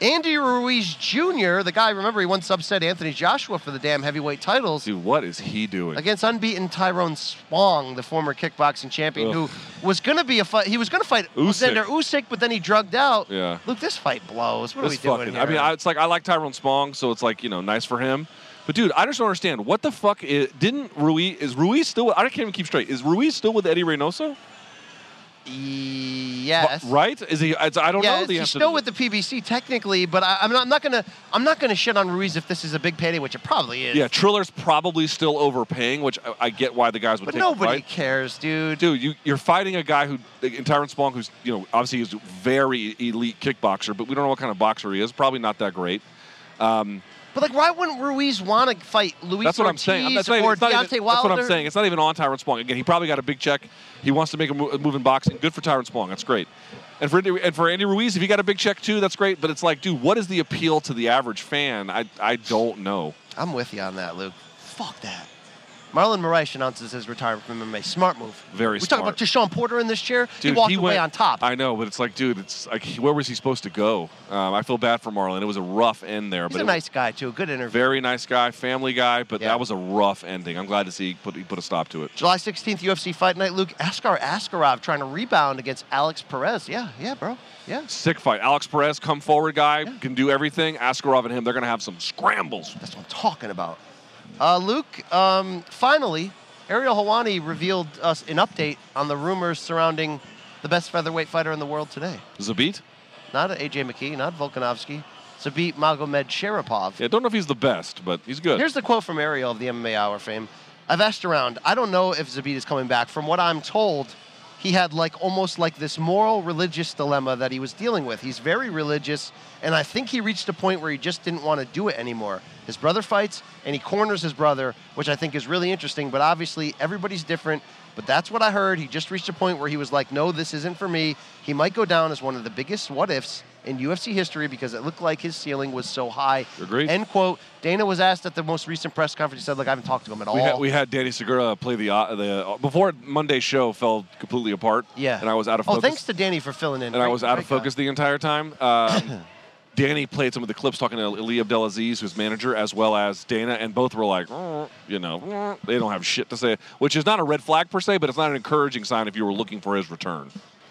S1: Andy Ruiz Jr., the guy, remember, he once upset Anthony Joshua for the damn heavyweight titles
S3: Dude, what is he doing?
S1: against unbeaten Tyrone Spong, the former kickboxing champion,
S3: Ugh.
S1: who was going to be a fight. He was going to fight Alexander Usyk, but then he drugged out.
S3: Yeah.
S1: Look, this fight blows. What
S3: This
S1: are we doing
S3: fucking.
S1: here?
S3: I mean, I, it's like I like Tyrone Spong, so it's like you know nice for him. But dude, I just don't understand what the fuck is, didn't Ruiz is Ruiz still? With, I can't even keep straight. Is Ruiz still with Eddie Reynoso?
S1: Yes.
S3: Right? Is he? I don't
S1: yeah,
S3: know the
S1: he's still with the PBC technically, but I, I'm not, I'm not gonna I'm not gonna shit on Ruiz if this is a big payday, which it probably is.
S3: Yeah, Triller's probably still overpaying, which I, I get why the guys would
S1: but
S3: take
S1: nobody cares, dude.
S3: Dude, you, you're fighting a guy who, in Tyrone Spong, who's, you know, obviously he's a very elite kickboxer, but we don't know what kind of boxer he is. Probably not that great.
S1: Um, But like, why wouldn't Ruiz want to fight Luis
S3: That's what I'm
S1: Ortiz
S3: saying. That's
S1: or
S3: even,
S1: Deontay
S3: even-
S1: Wilder?
S3: that's what I'm saying. It's not even on Tyrone Spong. Again, he probably got a big check. He wants to make a, move in boxing. Good for Tyrone Spong. That's great. And for Andy, and for Andy Ruiz, if he got a big check too, that's great. But it's like, dude, what is the appeal to the average fan? I I don't know.
S1: I'm with you on that, Luke. Fuck that. Marlon Moraes announces his retirement from MMA. Smart move.
S3: Very
S1: we
S3: smart.
S1: We talk about Deshaun Porter in this chair.
S3: Dude,
S1: he walked away
S3: went,
S1: on top.
S3: I know, but it's like, dude, it's like, where was he supposed to go? Um, I feel bad for Marlon. It was a rough end there,
S1: He's
S3: but
S1: a nice guy too. Good interview.
S3: very nice guy, family guy. But
S1: Yeah.
S3: that was a rough ending. I'm glad to see he put he put a stop to it.
S1: July 16th UFC Fight Night. Luke Askar Askarov trying to rebound against Alex Perez. Yeah, yeah, bro. Yeah.
S3: Sick fight. Alex Perez, come forward guy, can do everything. Askarov and him, they're gonna have some scrambles.
S1: That's what I'm talking about. Uh, Luke, um, finally, Ariel Helwani revealed us an update on the rumors surrounding the best featherweight fighter in the world today.
S3: Zabit?
S1: Not AJ McKee, not Volkanovski. Zabit Magomedsharipov.
S3: Yeah, don't know if he's the best, but he's good.
S1: Here's the quote from Ariel of the MMA Hour fame. I've asked around. I don't know if Zabit is coming back. From what I'm told, he had like almost like this moral religious dilemma that he was dealing with. He's very religious, and I think he reached a point where he just didn't want to do it anymore. His brother fights, and he corners his brother, which I think is really interesting. But obviously, everybody's different. But that's what I heard. He just reached a point where he was like, "No, this isn't for me." He might go down as one of the biggest what ifs in UFC history because it looked like his ceiling was so high.
S3: Agreed.
S1: End quote. Dana was asked at the most recent press conference. He said, "Look, I haven't talked to him at all."
S3: we had, we had Danny Segura play the uh, the uh, before Monday's show fell completely apart.
S1: yeah.
S3: and I was out of focus.
S1: Oh, thanks to Danny for filling in.
S3: and I was out of
S1: great guy.
S3: focus the entire time. Um, Danny played some of the clips talking to Ali Abdelaziz, who's manager, as well as Dana, and both were like, "Mm," you know, "Mm," they don't have shit to say, which is not a red flag per se, but it's not an encouraging sign if you were looking for his return.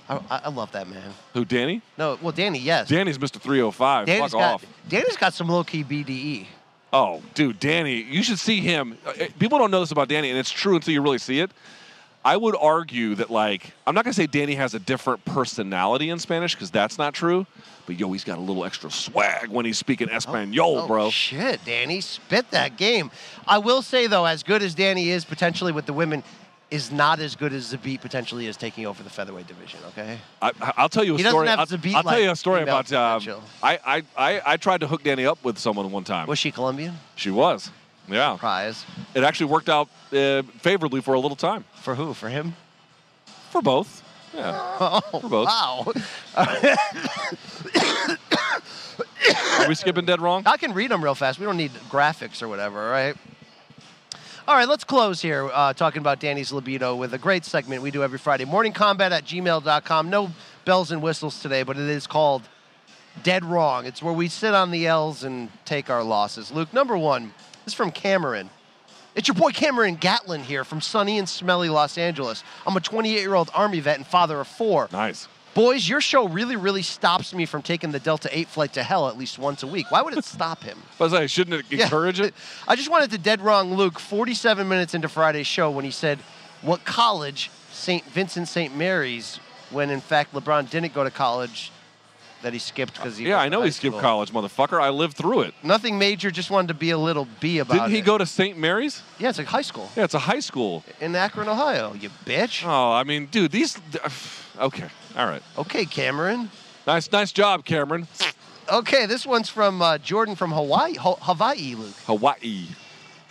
S1: I, I love that man.
S3: Who, Danny?
S1: No, well, Danny, yes.
S3: Danny's Mr. 305.
S1: Danny's
S3: Fuck
S1: got
S3: off.
S1: Danny's got some low key BDE.
S3: Oh, dude, Danny, you should see him. Uh, uh, People don't know this about Danny, and it's true until you really see it. I would argue that, like, I'm not going to say Danny has a different personality in Spanish because that's not true, but yo, he's got a little extra swag when he's speaking Espanol,
S1: oh,
S3: bro.
S1: Shit, Danny, spit that game. I will say though, as good as Danny is potentially with the women, is not as good as Zabit potentially is taking over the featherweight division. Okay.
S3: I, I'll tell you a
S1: He doesn't
S3: story.
S1: have
S3: I'll, I'll tell you a story about. Um. I, I, I, I tried to hook Danny up with someone one time.
S1: Was she Colombian?
S3: She was. Yeah.
S1: Prize
S3: It actually worked out uh, favorably for a little time.
S1: for who? For him?
S3: For both. Yeah.
S1: Oh,
S3: For both.
S1: wow.
S3: Are we skipping dead wrong?
S1: I can read them real fast. We don't need graphics or whatever, right? All right, let's close here uh, talking about Danny's libido with a great segment we do every Friday. Morning Kombat at gmail.com. No bells and whistles today, but it is called Dead Wrong. It's where we sit on the L's and take our losses. Luke, number one, this is from Cameron. It's your boy Cameron Gatlin here from sunny and smelly Los Angeles. I'm a 28 year old Army vet and father of four.
S3: Nice.
S1: Boys, your show really, really stops me from taking the Delta 8 flight to hell at least once a week. Why would it stop him?
S3: I was like, shouldn't it
S1: Yeah.
S3: encourage it?
S1: I just wanted to dead wrong Luke 47 minutes into Friday's show when he said, What college? St. Vincent St. Mary's, when in fact LeBron didn't go to college that he skipped because he.
S3: Yeah, I know he skipped
S1: school.
S3: college, motherfucker. I lived through it.
S1: Nothing major, just wanted to be a little B about it.
S3: Didn't he
S1: it.
S3: go to St. Mary's?
S1: Yeah, it's like high school
S3: Yeah, it's a high school.
S1: in Akron, Ohio, you bitch.
S3: Oh, I mean, dude, these. Okay, all right.
S1: Okay, Cameron.
S3: Nice, nice job, Cameron.
S1: Okay, this one's from uh, Jordan from Hawaii, Ho- Hawaii, Luke.
S3: Hawaii.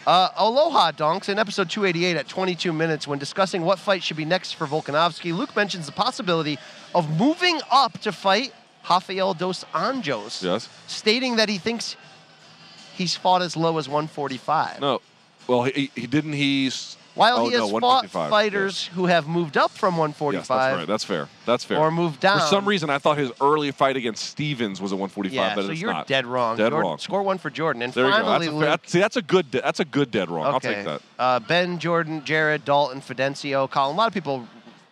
S1: Uh, Aloha Donks in episode 288 at 22 minutes when discussing what fight should be next for Volkanovski, Luke mentions the possibility of moving up to fight Rafael dos Anjos,
S3: Yes.
S1: stating that he thinks he's fought as low as 145.
S3: No. Well, he, he didn't he. s-
S1: While
S3: oh,
S1: he has
S3: no,
S1: fought
S3: 155.
S1: fighters who have moved up from
S3: Yes. yes,
S1: 145
S3: that's right. That's fair. That's fair.
S1: or moved down.
S3: For some reason, I thought his early fight against Stevens was a 145,
S1: yeah,
S3: but
S1: so
S3: it's
S1: you're
S3: not.
S1: dead wrong.
S3: Dead
S1: Jordan-
S3: wrong.
S1: Score one for Jordan. And
S3: There you go.
S1: finally,
S3: That's a,
S1: Luke,
S3: fair- that's- see, that's a good. de- That's a good dead wrong. I'll take that.
S1: Uh, ben, Jordan, Jared, Dalton, Fidencio, Colin. A lot of people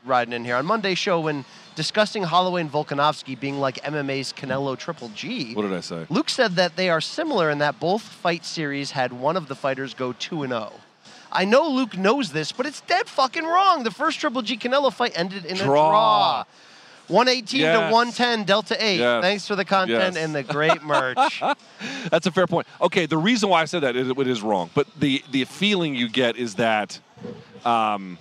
S1: riding in here on Monday's show when discussing Holloway and Volkanovski being like MMA's Canelo Triple G.
S3: What did I say?
S1: Luke said that they are similar in that both fight series had one of the fighters go 2 and 0. I know Luke knows this, but it's dead fucking wrong. The first Triple G Canelo fight ended in
S3: Draw.
S1: a draw. 118 to 110, Delta 8.
S3: Yes.
S1: Thanks for the content
S3: Yes.
S1: and the great merch.
S3: That's a fair point. Okay, the reason why I said that is it is wrong, but the the feeling you get is that um,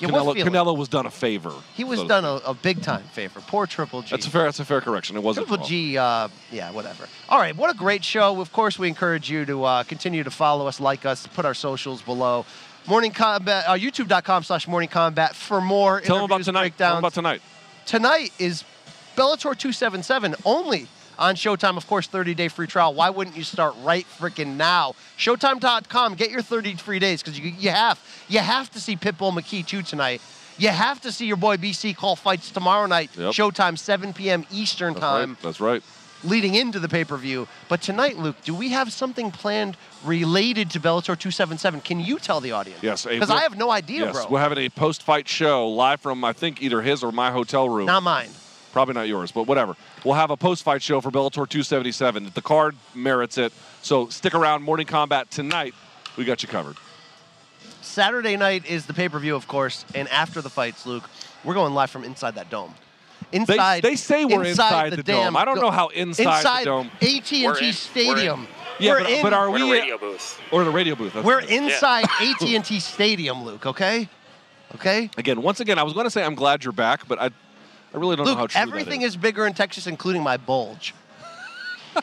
S1: Yeah,
S3: Canelo. Canelo was done a favor.
S1: He was
S3: so
S1: done a, a big time favor. Poor Triple G.
S3: That's a fair. That's a fair correction. It wasn't.
S1: Triple. G, uh, yeah, whatever. All right, what a great show. Of course, we encourage you to uh, continue to follow us, like us, put our socials below. Morning Kombat, uh, youtube.com slash morning kombat for more
S3: Tell them about tonight. Tell them about tonight.
S1: Tonight is Bellator 277 only on Showtime. Of course, 30 day free trial. Why wouldn't you start right freaking now? Showtime.com. Get your 30 free days because you, you have you have to see Pitbull McKee too tonight. You have to see your boy BC call fights tomorrow night.
S3: Yep.
S1: Showtime 7 p.m. Eastern
S3: That's
S1: time
S3: right. That's right.
S1: leading into the pay per view. But tonight, Luke, do we have something planned related to Bellator 277? Can you tell the audience?
S3: Yes,
S1: Because I have no idea,
S3: yes,
S1: bro.
S3: we're having a post-fight show live from I think either his or my hotel room.
S1: Not mine.
S3: Probably not yours, but whatever. We'll have a post-fight show for Bellator 277. The card merits it, so stick around. Morning Kombat tonight. We got you covered.
S1: Saturday night is the pay per view, of course, and after the fights, Luke, we're going live from inside that dome.
S3: They,
S1: Inside,
S3: they say we're inside, the,
S1: damn
S3: dome. I don't
S1: do-
S3: know how inside,
S1: inside
S3: the dome
S1: AT&T
S4: We're in- we're
S1: Stadium.
S3: Yeah,
S1: we're
S3: but- uh,
S1: in,
S3: but are
S4: We're in a radio booth.
S3: or the radio booth. That's
S1: we're
S3: right.
S1: inside AT&T Stadium, Luke. Okay, okay.
S3: Again, once again, I was going to say I'm glad you're back, but I, I really don't know how true
S1: everything
S3: that
S1: is bigger in Texas, including my bulge.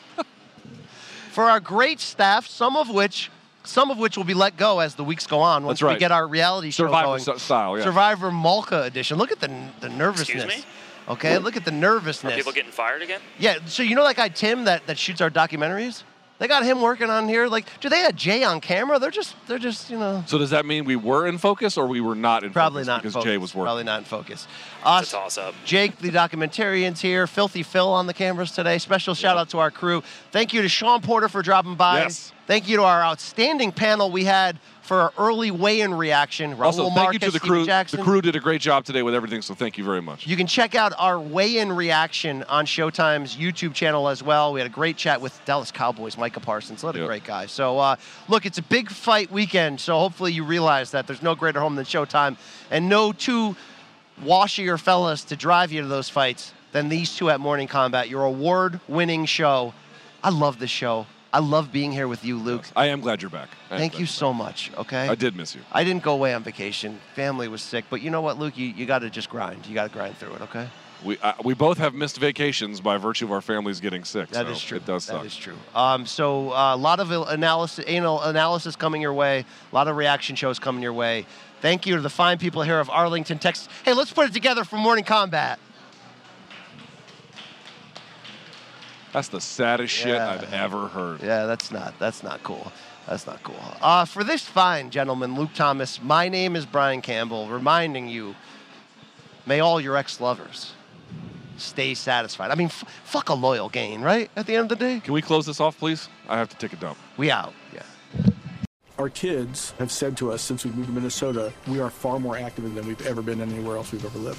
S1: For our great staff, some of which, some of which will be let go as the weeks go on. Once
S3: right.
S1: we get our reality show
S3: Survivor
S1: going.
S3: style, yeah.
S1: Survivor Malka edition. Look at the the nervousness.
S4: Excuse me?
S1: Okay, look at the nervousness.
S4: Are
S1: nervousness.
S4: people getting fired again?
S1: yeah, so you know that guy Tim that, that shoots our documentaries? They got him working on here. Like, do they have Jay on camera? They're just, they're just, you know,
S3: So does that mean we were in focus or we were not in focus?
S1: probably
S3: focus
S1: not in
S3: because
S1: focus.
S3: Jay was working?
S1: Probably not in focus.
S4: It's
S1: Us,
S4: a toss up.
S1: Jake, the documentarian's here. Filthy Phil on the cameras today. Special shout out to our crew. Thank you to Sean Porter for dropping by.
S3: Yes.
S1: Thank you to our outstanding panel we had for our early weigh-in reaction. Raul
S3: Also, thank
S1: Marquez,
S3: you to the crew.
S1: Jackson.
S3: The crew did a great job today with everything, so thank you very much.
S1: You can check out our weigh-in reaction on Showtime's YouTube channel as well. We had a great chat with Dallas Cowboys, Micah Parsons. What a
S3: Yep.
S1: great guy. So, uh, look, it's a big fight weekend. So hopefully you realize that there's no greater home than Showtime, and no two washier fellas to drive you to those fights than these two at Morning Kombat. Your award-winning show. I love this show. I love being here with you, Luke.
S3: I am glad you're back. I
S1: Thank you so much. Okay.
S3: I did miss you.
S1: I didn't go away on vacation. Family was sick, but you know what, Luke? You, you got to just grind. You got to grind through it. Okay.
S3: We uh, we both have missed vacations by virtue of our families getting sick.
S1: That
S3: so
S1: is true.
S3: It does
S1: That
S3: suck.
S1: is true. Um, so a lot of analysis, anal analysis coming your way. A lot of reaction shows coming your way. Thank you to the fine people here of Arlington, Texas. Hey, let's put it together for Morning Kombat.
S3: That's the saddest shit
S1: Yeah.
S3: I've ever heard.
S1: Yeah, that's not that's not cool. That's not cool. Uh, for this fine gentleman, Luke Thomas, my name is Brian Campbell, reminding you, may all your ex-lovers stay satisfied. I mean, f- fuck a loyal gain, right? At the end of the day,
S3: Can we close this off, please? I have to take a dump.
S1: we out. Yeah.
S5: Our kids have said to us since we moved to Minnesota, we are far more active than we've ever been anywhere else we've ever lived.